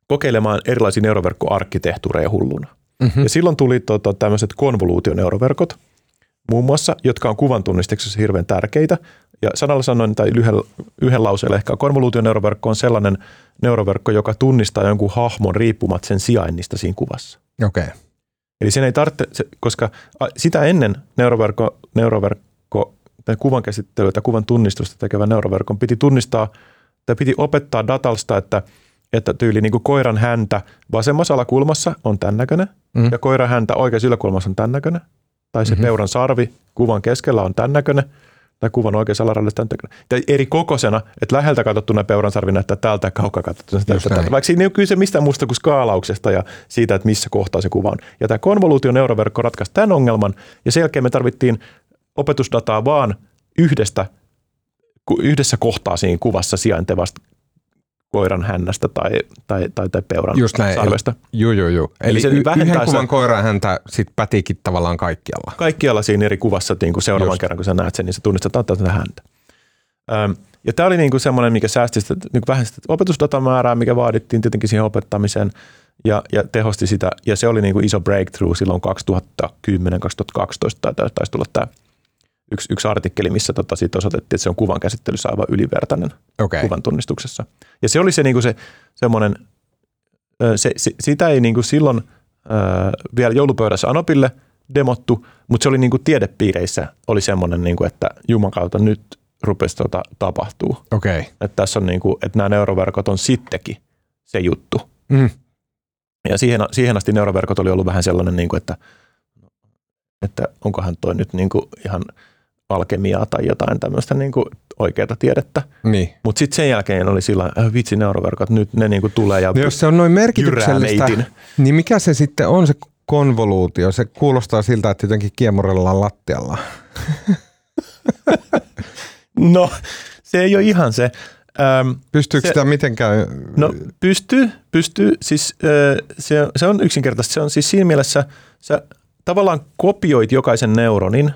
kokeilemaan erilaisia neuroverkkoarkkitehtuureja hulluna. Mm-hmm. Ja silloin tuli tota, tämmöiset konvoluutioneuroverkot, muun muassa, jotka on kuvan tunnistuksessa hirveän tärkeitä. Ja sanalla sanoen tai yhdellä, yhden lauseella ehkä konvoluutioneuroverkko on sellainen neuroverkko, joka tunnistaa jonkun hahmon riippumatta sen sijainnista siinä kuvassa. Okei. Okay. Eli sen ei tarvitse, se- koska sitä ennen neuroverkko, neuroverkko tai kuvan käsittelyä tai kuvan tunnistusta tekevän neuroverkon piti tunnistaa tai piti opettaa datalsta, että, että tyyli niin kuin koiran häntä vasemmassa alakulmassa on tämän näköinen Mm. ja koiran häntä oikeassa yläkulmassa on tämän näköinen. Tai se Mhm. peuran sarvi kuvan keskellä on tämän näköinen tai kuvan tämän näköinen. Tai eri kokoisena, että läheltä katsottuna peuran sarvi näyttää tältä ja kaukaa katsottuna tältä. Vaikka siinä ei ole kyse mistään muusta kuin skaalauksesta ja siitä, että missä kohtaa se kuva on. Ja tämä konvoluutioneuroverkko ratkaisi tämän ongelman ja sen jälkeen me tarvittiin opetusdataa vaan yhdestä, yhdessä kohtaa siinä kuvassa sijaintevasta koiran hännästä tai, tai, tai, tai peuran Just näin. sarvesta. Juu, juu, juu. Eli, Eli se y- yhden kuvan koiraa häntä sit pätikin tavallaan kaikkialla. kaikkialla siinä eri kuvassa niin kuin seuraavan Just. kerran, kun sä näet sen, niin se tunnistetaan tätä häntä. Öm, ja tämä oli niin kuin semmoinen, mikä säästi sitä, niin vähän sitä opetusdatamäärää, mikä vaadittiin tietenkin siihen opettamiseen ja, ja tehosti sitä. Ja se oli niin kuin iso breakthrough silloin 2010-2012 tai taisi tulla tämä yksi, yksi artikkeli, missä tota siitä osoitettiin, että se on kuvan käsittelyssä aivan ylivertainen. Okay. kuvan tunnistuksessa. Ja se oli se, niin kuin se semmoinen, se, se, sitä ei niin kuin silloin ö, vielä joulupöydässä Anopille demottu, mutta se oli niin kuin tiedepiireissä oli semmoinen, niin kuin, että Juman kautta nyt rupesi tota, tapahtuu. Okay. Että tässä on niin kuin, että nämä neuroverkot on sittenkin se juttu. Mm. Ja siihen, siihen asti neuroverkot oli ollut vähän sellainen, niin kuin, että, että onkohan toi nyt niin kuin ihan alkemiaa tai jotain tämmöistä niin kuin oikeaa tiedettä. Niin. Mutta sitten sen jälkeen oli sillä äh, vitsi neuroverkot, nyt ne niinku tulee ja No jos se on noin merkityksellistä, niin mikä se sitten on se konvoluutio? Se kuulostaa siltä, että jotenkin kiemurellaan lattialla. No, se ei ole ihan se. Öm, Pystyykö Se- sitä mitenkään? no, pystyy, pystyy. Siis, ö, se, se on yksinkertaisesti. Se on siis siinä mielessä, sä tavallaan kopioit jokaisen neuronin,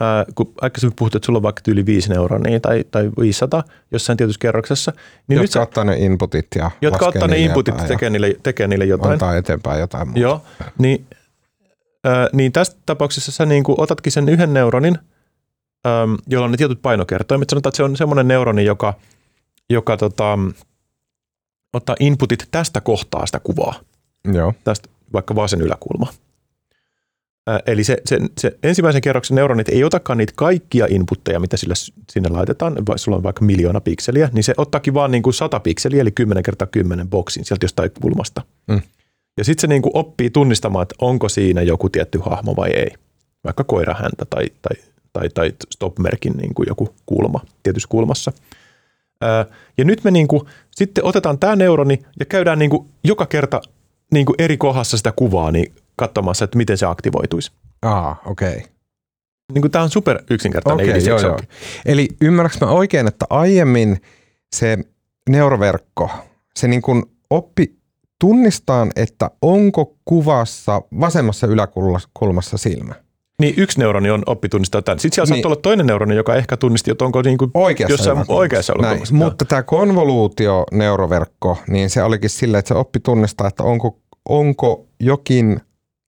ää, kun aikaisemmin puhuttiin, että sulla on vaikka yli 5 neuronia tai, tai 500 jossain tietyssä kerroksessa, niin jotka nyt ottaa ne inputit ja jotka ottaa ne inputit ja tekee niille, tekee niille jotain. antaa eteenpäin jotain muuta. Joo, niin, äh, niin tässä tapauksessa sä niin kuin otatkin sen yhden neuronin, ähm, jolla on ne tietyt painokertoimet. Sanotaan, että se on semmoinen neuroni, joka, joka tota, ottaa inputit tästä kohtaa sitä kuvaa, Joo. tästä vaikka vasen yläkulma. Eli se, se, se ensimmäisen kerroksen neuronit ei otakaan niitä kaikkia inputteja, mitä sille, sinne laitetaan, vai sulla on vaikka miljoona pikseliä, niin se ottaakin vaan niin kuin 100 pikseliä, eli 10 kertaa 10 boksin sieltä jostain kulmasta. Mm. Ja sitten se niin kuin oppii tunnistamaan, että onko siinä joku tietty hahmo vai ei. Vaikka koirahäntä tai, tai, tai, tai stop-merkin niin kuin joku kulma tietyssä kulmassa. Ja nyt me niin kuin, sitten otetaan tämä neuroni ja käydään niin kuin joka kerta niin kuin eri kohdassa sitä kuvaa niin katsomassa, että miten se aktivoituisi. Aa, okei. Okay. Niin tämä on super yksinkertainen idea, joo, joo. Eli ymmärrätkö mä oikein, että aiemmin se neuroverkko, se niin kuin oppi tunnistaan, että onko kuvassa vasemmassa yläkulmassa silmä? Niin yksi neuroni on oppi tunnistaa tämän. Sitten siellä Niin. saattaa olla toinen neuroni, joka ehkä tunnisti, että onko niin kuin Oikeassa jossain oikeassa Näin. Mutta tämä konvoluutioneuroverkko, niin se olikin silleen, että se oppi tunnistaa, että onko, onko jokin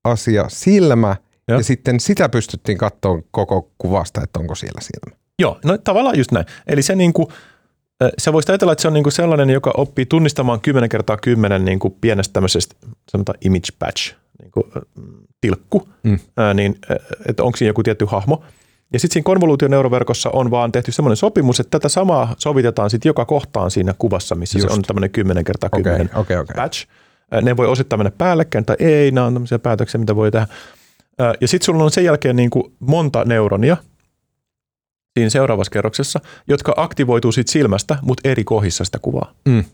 asia silmä, ja, Joo. ja sitten sitä pystyttiin katsoa koko kuvasta, että onko siellä silmä. Joo, no tavallaan just näin. Eli se niin kuin, sä voisit ajatella, että se on niin kuin sellainen, joka oppii tunnistamaan 10 kertaa 10 niin kuin pienestä tämmöisestä, sanotaan image patch, niin kuin, tilkku, Mm. ää, niin että onko siinä joku tietty hahmo. Ja sitten siinä konvoluutioneuroverkossa on vaan tehty semmoinen sopimus, että tätä samaa sovitetaan sitten joka kohtaan siinä kuvassa, missä Just. se on tämmöinen 10 kertaa Okei, 10 okei, okei. patch. Ne voi osittain mennä päällekkäin tai ei, nämä on tämmöisiä päätöksiä, mitä voi tehdä. Ja sitten sulla on sen jälkeen niin kuin monta neuronia siinä seuraavassa kerroksessa, jotka aktivoituu siitä silmästä, mutta eri kohdissa sitä kuvaa. Mm.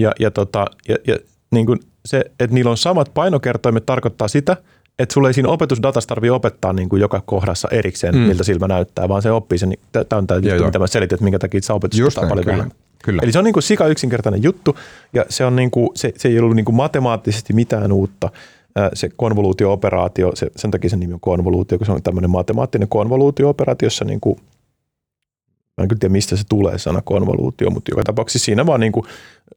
Ja, ja, tota, ja, ja niin kuin se, että niillä on samat painokertoimet, tarkoittaa sitä, että sulle ei siinä opetusdatassa tarvitse opettaa niin kuin joka kohdassa erikseen, Mm. miltä silmä näyttää, vaan se oppii sen. Tämä on tämä juttu, mitä mä selitin, että minkä takia sä näin, paljon kyllä. Kyllä. Eli se on niin kuin sika yksinkertainen juttu ja se, on niin kuin, se, se ei ollut niin kuin matemaattisesti mitään uutta. Se konvoluutio-operaatio, se, sen takia sen nimi on konvoluutio, kun se on tämmöinen matemaattinen konvoluutio-operaatio, jossa niin kuin, mä en kyllä tiedä mistä se tulee sana konvoluutio, mutta joka tapauksessa siinä vaan niin kuin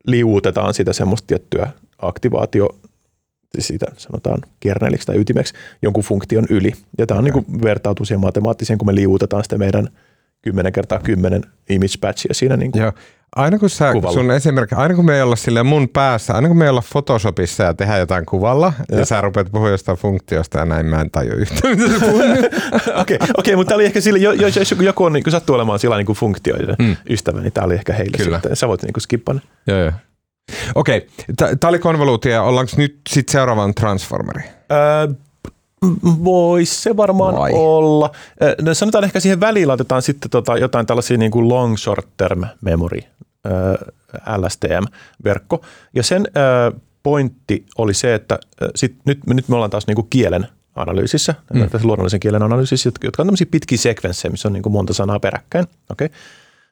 liuutetaan sitä semmoista tiettyä aktivaatio, siis siitä sanotaan kerneliksi tai ytimeksi, jonkun funktion yli. Ja tämä on niin kuin vertautuu siihen matemaattiseen, kun me liuutetaan sitä meidän 10 kertaa 10 image patchia siinä niin kuin Joo. Aina kun sä, Kuvalla. sun esimerkki, aina kun me ei olla sille mun päässä, aina kun me ei olla Photoshopissa ja tehdään jotain kuvalla, ja, ja sä rupeat puhumaan jostain funktiosta ja näin, mä en tajua yhtään, mitä sä. Okei, okay, mutta tämä oli ehkä sille, jo- jo- jos joku- joku on, niin sattuu olemaan sillä niin funktioiden Mm. ystävä, niin tämä oli ehkä heille Kyllä. sitten. Sä voit niin ne. Joo, joo. Okei, tämä oli konvoluutio ollaanko nyt sitten seuraavan Transformeri? Öö, Voisi se varmaan Vai? Olla. Ö, No sanotaan ehkä siihen väliin laitetaan sitten tota jotain tällaisia niin kuin long short term memory, LSTM-verkko. Ja sen pointti oli se, että sit, nyt, nyt me ollaan taas niin kuin kielen analyysissä, Mm. mm. tässä luonnollisen kielen analyysissä, jotka on tämmöisiä pitkiä sekvenssejä, missä on niin kuin monta sanaa peräkkäin. Okay?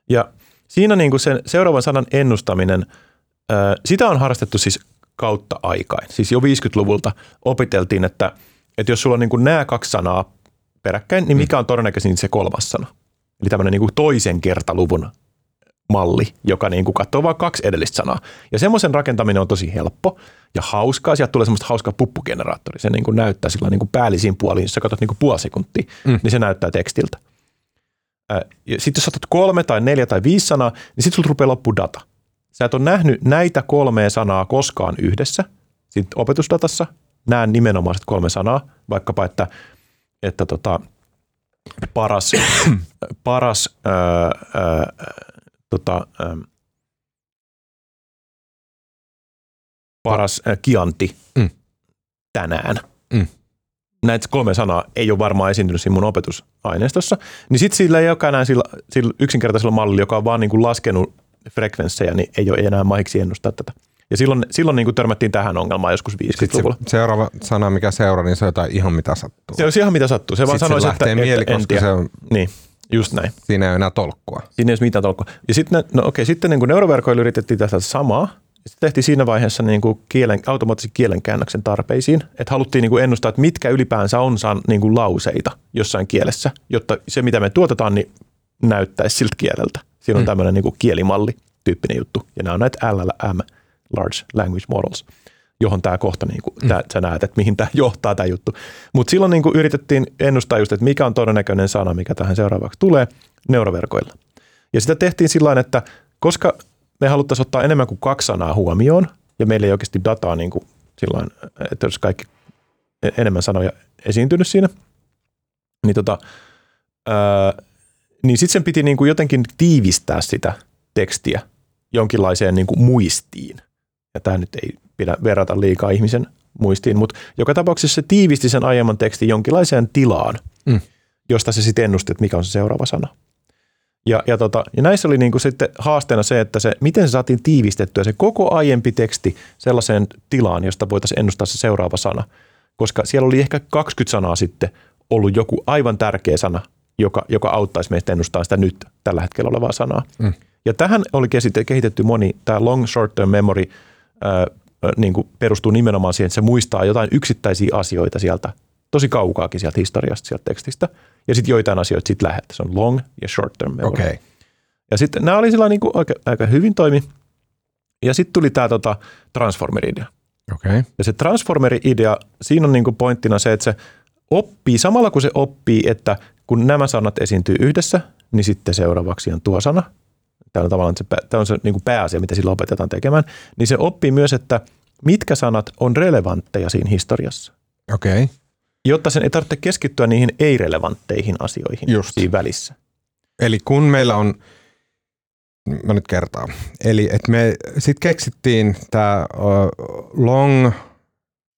Ja siinä niin kuin sen seuraavan sanan ennustaminen, sitä on harrastettu siis kautta aikain. Siis jo 50-luvulta opiteltiin, että, että jos sulla on niin kuin nämä kaksi sanaa peräkkäin, niin mikä on todennäköisin se kolmas sana. Eli tämmöinen niin kuin toisen kertaluvun malli, joka niin kuin katsoo vain kaksi edellistä sanaa. Ja semmoisen rakentaminen on tosi helppo ja hauskaa. Sieltä tulee semmoista hauskaa puppugeneraattori. Se niin kuin näyttää sillä niin kuin päällisiin puoliin. Jos sä katsot niin kuin puoli sekuntia, Mm. niin se näyttää tekstiltä. Sitten jos otat kolme tai neljä tai viisi sanaa, niin sitten sulla rupeaa loppu data. Sä et ole nähnyt näitä kolmea sanaa koskaan yhdessä siinä opetusdatassa. Näen nimenomaiset kolme sanaa, vaikkapa että, että tota, paras, paras ää, ää, tota, ää, paras ää, kianti Mm. tänään. Mm. Näitä kolme sanaa ei ole varmaan esiintynyt siinä mun opetusaineistossa. Niin sitten sillä ei olekaan enää sillä, sillä yksinkertaisella mallilla, joka on vaan niin kuin laskenut frekvenssejä, niin ei ole enää mahiksi ennustaa tätä. Ja silloin, silloin niin kuin törmättiin tähän ongelmaan joskus Sitten 50-luvulla. se seuraava sana, mikä seuraa, niin se on jotain ihan mitä sattuu. Se olisi ihan mitä sattuu. Se vaan Sitten sanoisi, se että, mieli, että en koska tiedä. se on, Niin, just näin. siinä ei ole enää tolkkua. Siinä ei olisi mitään tolkkua. Ja sitten, no okei, sitten niin kuin neuroverkoilla yritettiin tästä samaa. Sitten tehtiin siinä vaiheessa niin kuin kielen, automaattisen kielenkäännöksen tarpeisiin, että haluttiin niin kuin ennustaa, että mitkä ylipäänsä on san, niin kuin lauseita jossain kielessä, jotta se, mitä me tuotetaan, niin näyttäisi siltä kieleltä. Siinä on Mm. mm. tämmöinen niin kuin kielimalli tyyppinen juttu. Ja nämä on näitä LLM, Large Language Models, johon tämä kohta, niin kuin, Mm. tää, sä näet, että mihin tämä johtaa tämä juttu. Mutta silloin niin kuin yritettiin ennustaa just, että mikä on todennäköinen sana, mikä tähän seuraavaksi tulee neuroverkoilla. Ja sitä tehtiin sillä tavalla, että koska me haluttaisiin ottaa enemmän kuin kaksi sanaa huomioon, ja meillä ei oikeasti dataa niin kuin sillain, että olisi kaikki e- enemmän sanoja esiintynyt siinä, niin, tota, ää, niin sitten sen piti niin kuin jotenkin tiivistää sitä tekstiä jonkinlaiseen niin kuin muistiin. Ja tämä nyt ei pidä verrata liikaa ihmisen muistiin, mutta joka tapauksessa se tiivisti sen aiemman tekstin jonkinlaiseen tilaan, Mm. josta se sitten ennusti, että mikä on se seuraava sana. Ja, ja, tota, ja näissä oli niinku sitten haasteena se, että se, miten se saatiin tiivistettyä se koko aiempi teksti sellaiseen tilaan, josta voitaisiin ennustaa se seuraava sana. Koska siellä oli ehkä 20 sanaa sitten ollut joku aivan tärkeä sana, joka, joka auttaisi meistä ennustaa sitä nyt tällä hetkellä olevaa sanaa. Mm. Ja tähän oli kehitetty moni, tämä long short term memory niin kuin perustuu nimenomaan siihen, että se muistaa jotain yksittäisiä asioita sieltä, tosi kaukaakin sieltä historiasta, sieltä tekstistä, ja sitten joitain asioita sitten lähettä. Se on long ja short term memory. Okei. Okay. Ja sitten nämä oli sillä niin kuin aika, aika hyvin toimi. Ja sitten tuli tämä tota, Transformer-idea. Okei. Okay. Ja se transformeri-idea, siinä on niinku pointtina se, että se oppii, samalla kun se oppii, että kun nämä sanat esiintyy yhdessä, niin sitten seuraavaksi on tuo sana. Tämä on tavallaan se, tämä on se niin kuin pääasia, mitä sillä opetetaan tekemään. Niin se oppii myös, että mitkä sanat on relevantteja siinä historiassa. Okei. Okay. Jotta sen ei tarvitse keskittyä niihin ei-relevantteihin asioihin Just. siinä välissä. Eli kun meillä on, mä nyt kertaan, eli että me sitten keksittiin tämä uh, long,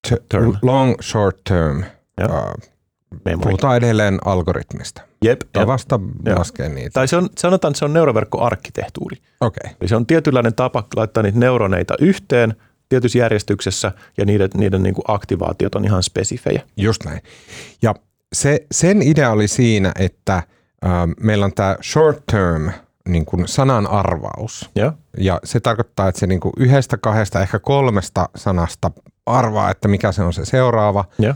t- Term. long short term. Uh, Memory. puhutaan edelleen algoritmista. Jep, Ja jep. laskee niitä. Tai se on, sanotaan, että se on neuroverkkoarkkitehtuuri. Okei. Okay. Eli se on tietynlainen tapa laittaa niitä neuroneita yhteen tietyssä järjestyksessä ja niiden, niiden niin kuin aktivaatiot on ihan spesifejä. Just näin. Ja se, sen idea oli siinä, että äh, meillä on tämä short term niin kuin sanan arvaus. Ja, Ja se tarkoittaa, että se niin kuin yhdestä, kahdesta, ehkä kolmesta sanasta arvaa, että mikä se on se seuraava. ja.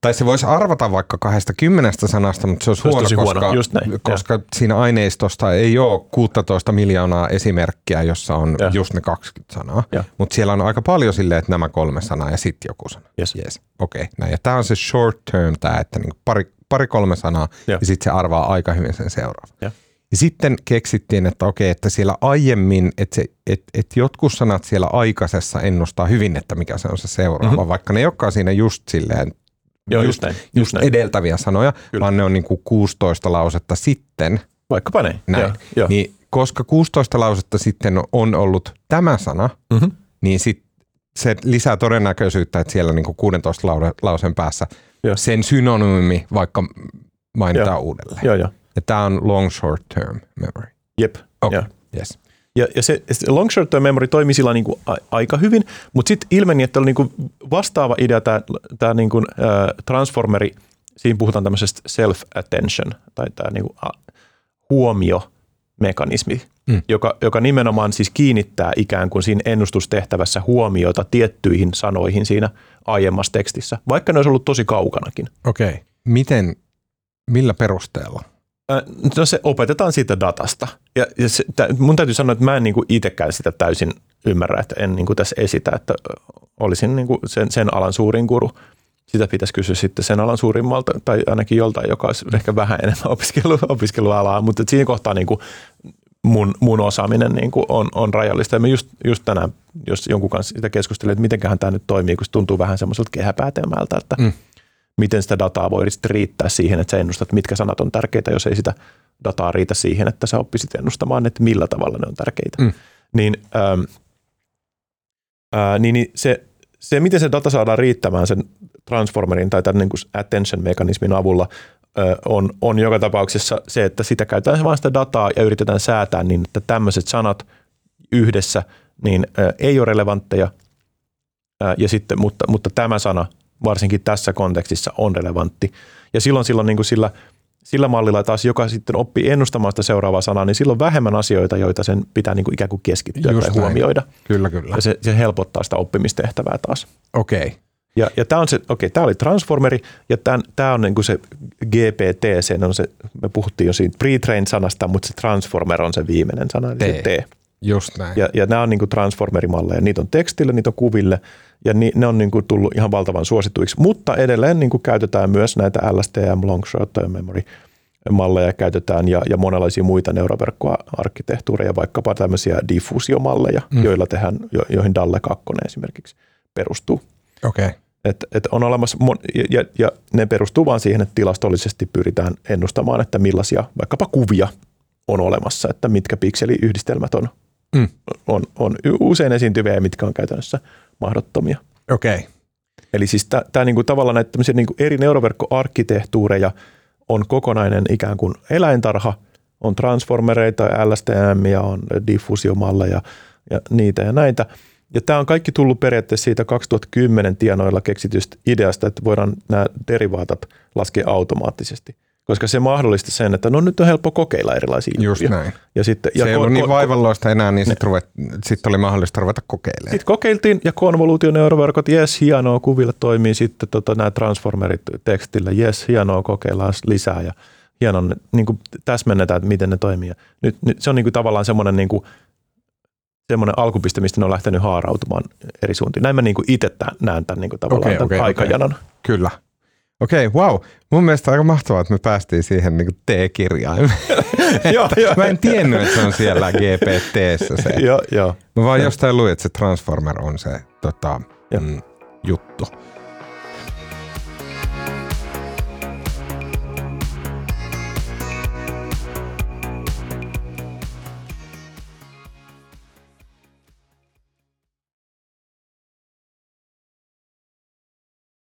Tai se voisi arvata vaikka kahdesta kymmenestä sanasta, mutta se olisi huono, tosi huono, koska, just näin, koska siinä aineistosta ei ole 16 miljoonaa esimerkkiä, jossa on Ja. just ne 20 sanaa. Ja. Mutta siellä on aika paljon silleen, että nämä kolme sanaa ja sitten joku sana. Yes. Yes. Okei, okay, näin. Ja tämä on se short term, tämä, että niinku pari, pari kolme sanaa Ja. ja, sitten se arvaa aika hyvin sen seuraavan. Ja. Ja sitten keksittiin, että okei, että siellä aiemmin, että, se, että, että jotkut sanat siellä aikaisessa ennustaa hyvin, että mikä se on se seuraava, Mhm. mm-hmm. vaikka ne ei olekaan siinä just silleen Joo, just, just näin. Just just näin. edeltäviä sanoja, Kyllä. Vaan ne on niin kuin 16 lausetta sitten. Vaikkapa näin. Näin. Joo, joo. Niin, koska 16 lausetta sitten on ollut tämä sana, Mm-hmm. niin sit se lisää todennäköisyyttä, että siellä niin kuin 16 laure- lauseen päässä Joo. sen synonyymi vaikka mainitaan Joo. uudelleen. joo, joo. Ja tämä on long short term memory. Jep. Okei, Joo. yes. Ja, ja se, se long short term memory toimi sillä niin kuin a, aika hyvin, mutta sitten ilmeni, että oli niin kuin vastaava idea tämä, tämä niin kuin, äh, transformeri, siinä puhutaan tämmöisestä self-attention tai tämä niin kuin, a, huomiomekanismi, Mm. joka, joka nimenomaan siis kiinnittää ikään kuin siinä ennustustehtävässä huomiota tiettyihin sanoihin siinä aiemmassa tekstissä, vaikka ne olisi ollut tosi kaukanakin. Okei. Okay. Miten, millä perusteella? No se opetetaan siitä datasta. Ja, ja se, tä, mun täytyy sanoa, että mä en niinku itsekään sitä täysin ymmärrä, että en niinku tässä esitä, että olisin niinku sen, sen alan suurin guru. Sitä pitäisi kysyä sitten sen alan suurimmalta tai ainakin joltain, joka olisi ehkä vähän enemmän opiskellut, opiskelualaa, mutta siinä kohtaa niinku mun, mun osaaminen niinku on, on rajallista. Ja mä just, just tänään, jos jonkun kanssa sitä keskustelin, että mitenköhän tämä nyt toimii, kun se tuntuu vähän semmoiselta kehäpäätelmältä, että Mm. Miten sitä dataa voi sitten riittää siihen, että sä ennustat, mitkä sanat on tärkeitä, jos ei sitä dataa riitä siihen, että sä oppisit ennustamaan, että millä tavalla ne on tärkeitä. Mm. Niin, ähm, ää, niin, niin se, se, miten se data saadaan riittämään sen transformerin tai tämän niin kuin attention-mekanismin avulla, ö, on, on joka tapauksessa se, että sitä käytetään vain sitä dataa ja yritetään säätää niin, että tämmöiset sanat yhdessä niin ö, ei ole relevantteja, Ää, ja sitten, mutta, mutta tämä sana varsinkin tässä kontekstissa on relevantti. Ja silloin, silloin niin kuin sillä, sillä mallilla taas, joka sitten oppii ennustamaan sitä seuraavaa sanaa, niin silloin vähemmän asioita, joita sen pitää niin kuin ikään kuin keskittyä Just tai näin. huomioida. Kyllä, kyllä. Ja se, se helpottaa sitä oppimistehtävää taas. Okei. Okay. Ja, ja tämä on se, okei, tämä oli Transformeri, ja tämä on niin kuin se GPT, se on se, me puhuttiin jo siitä pre-trained sanasta, mutta se Transformer on se viimeinen sana, eli se T. Just näin. Ja, ja nämä on niin kuin transformerimalleja. Niitä on tekstille, niitä on kuville ja ni, ne on niin kuin tullut ihan valtavan suosituiksi. Mutta edelleen niin kuin käytetään myös näitä LSTM, Long Short Term Memory malleja käytetään ja, ja monenlaisia muita neuroverkkoarkkitehtuureja, vaikkapa tämmöisiä diffuusiomalleja, mm. joilla tehdään, jo, joihin DALLE 2 esimerkiksi perustuu. Okei. Okay. Et, et on olemassa, mon- ja, ja, ja ne perustuu vaan siihen, että tilastollisesti pyritään ennustamaan, että millaisia vaikkapa kuvia on olemassa, että mitkä pikseliyhdistelmät on, Mm. on, on usein esiintyviä ja mitkä on käytännössä mahdottomia. Okei. Okay. Eli siis tämä niinku, tavallaan näitä tämmöisiä niinku eri neuroverkkoarkkitehtuureja on kokonainen ikään kuin eläintarha, on transformereita, LSTM ja on diffuusiomalleja ja niitä ja näitä. Ja tämä on kaikki tullut periaatteessa siitä 2010 tienoilla keksitystä ideasta, että voidaan nämä derivaatat laskea automaattisesti. Koska se mahdollisti sen, että no nyt on helppo kokeilla erilaisia Just juttuja. näin. Ja sitten, Se ei ollut niin ko- vaivalloista enää, niin sitten ruvet, sit oli mahdollista ruveta kokeilemaan. Sitten kokeiltiin ja konvoluutioneuroverkot, jes, hienoa, kuville toimii sitten tota, nämä transformerit tekstillä, jes, hienoa, kokeillaan lisää ja hienoa, niin kuin täsmennetään, että miten ne toimii. Ja nyt, nyt se on niin kuin tavallaan semmoinen, niin kuin, semmoinen alkupiste, mistä ne on lähtenyt haarautumaan eri suuntiin. Näin mä niin itse näen tämän niin kuin tavallaan Okei, tämän okei, aikajanan. Kyllä. Okei, okay, wow. Mun mielestä aika mahtavaa, että me päästiin siihen niin T-kirjaimeen. Joo, joo. Mä en tiennyt, että se on siellä GPTssä se. Joo, joo. Mä vaan jostain luin, että se Transformer on se tota, mm, juttu.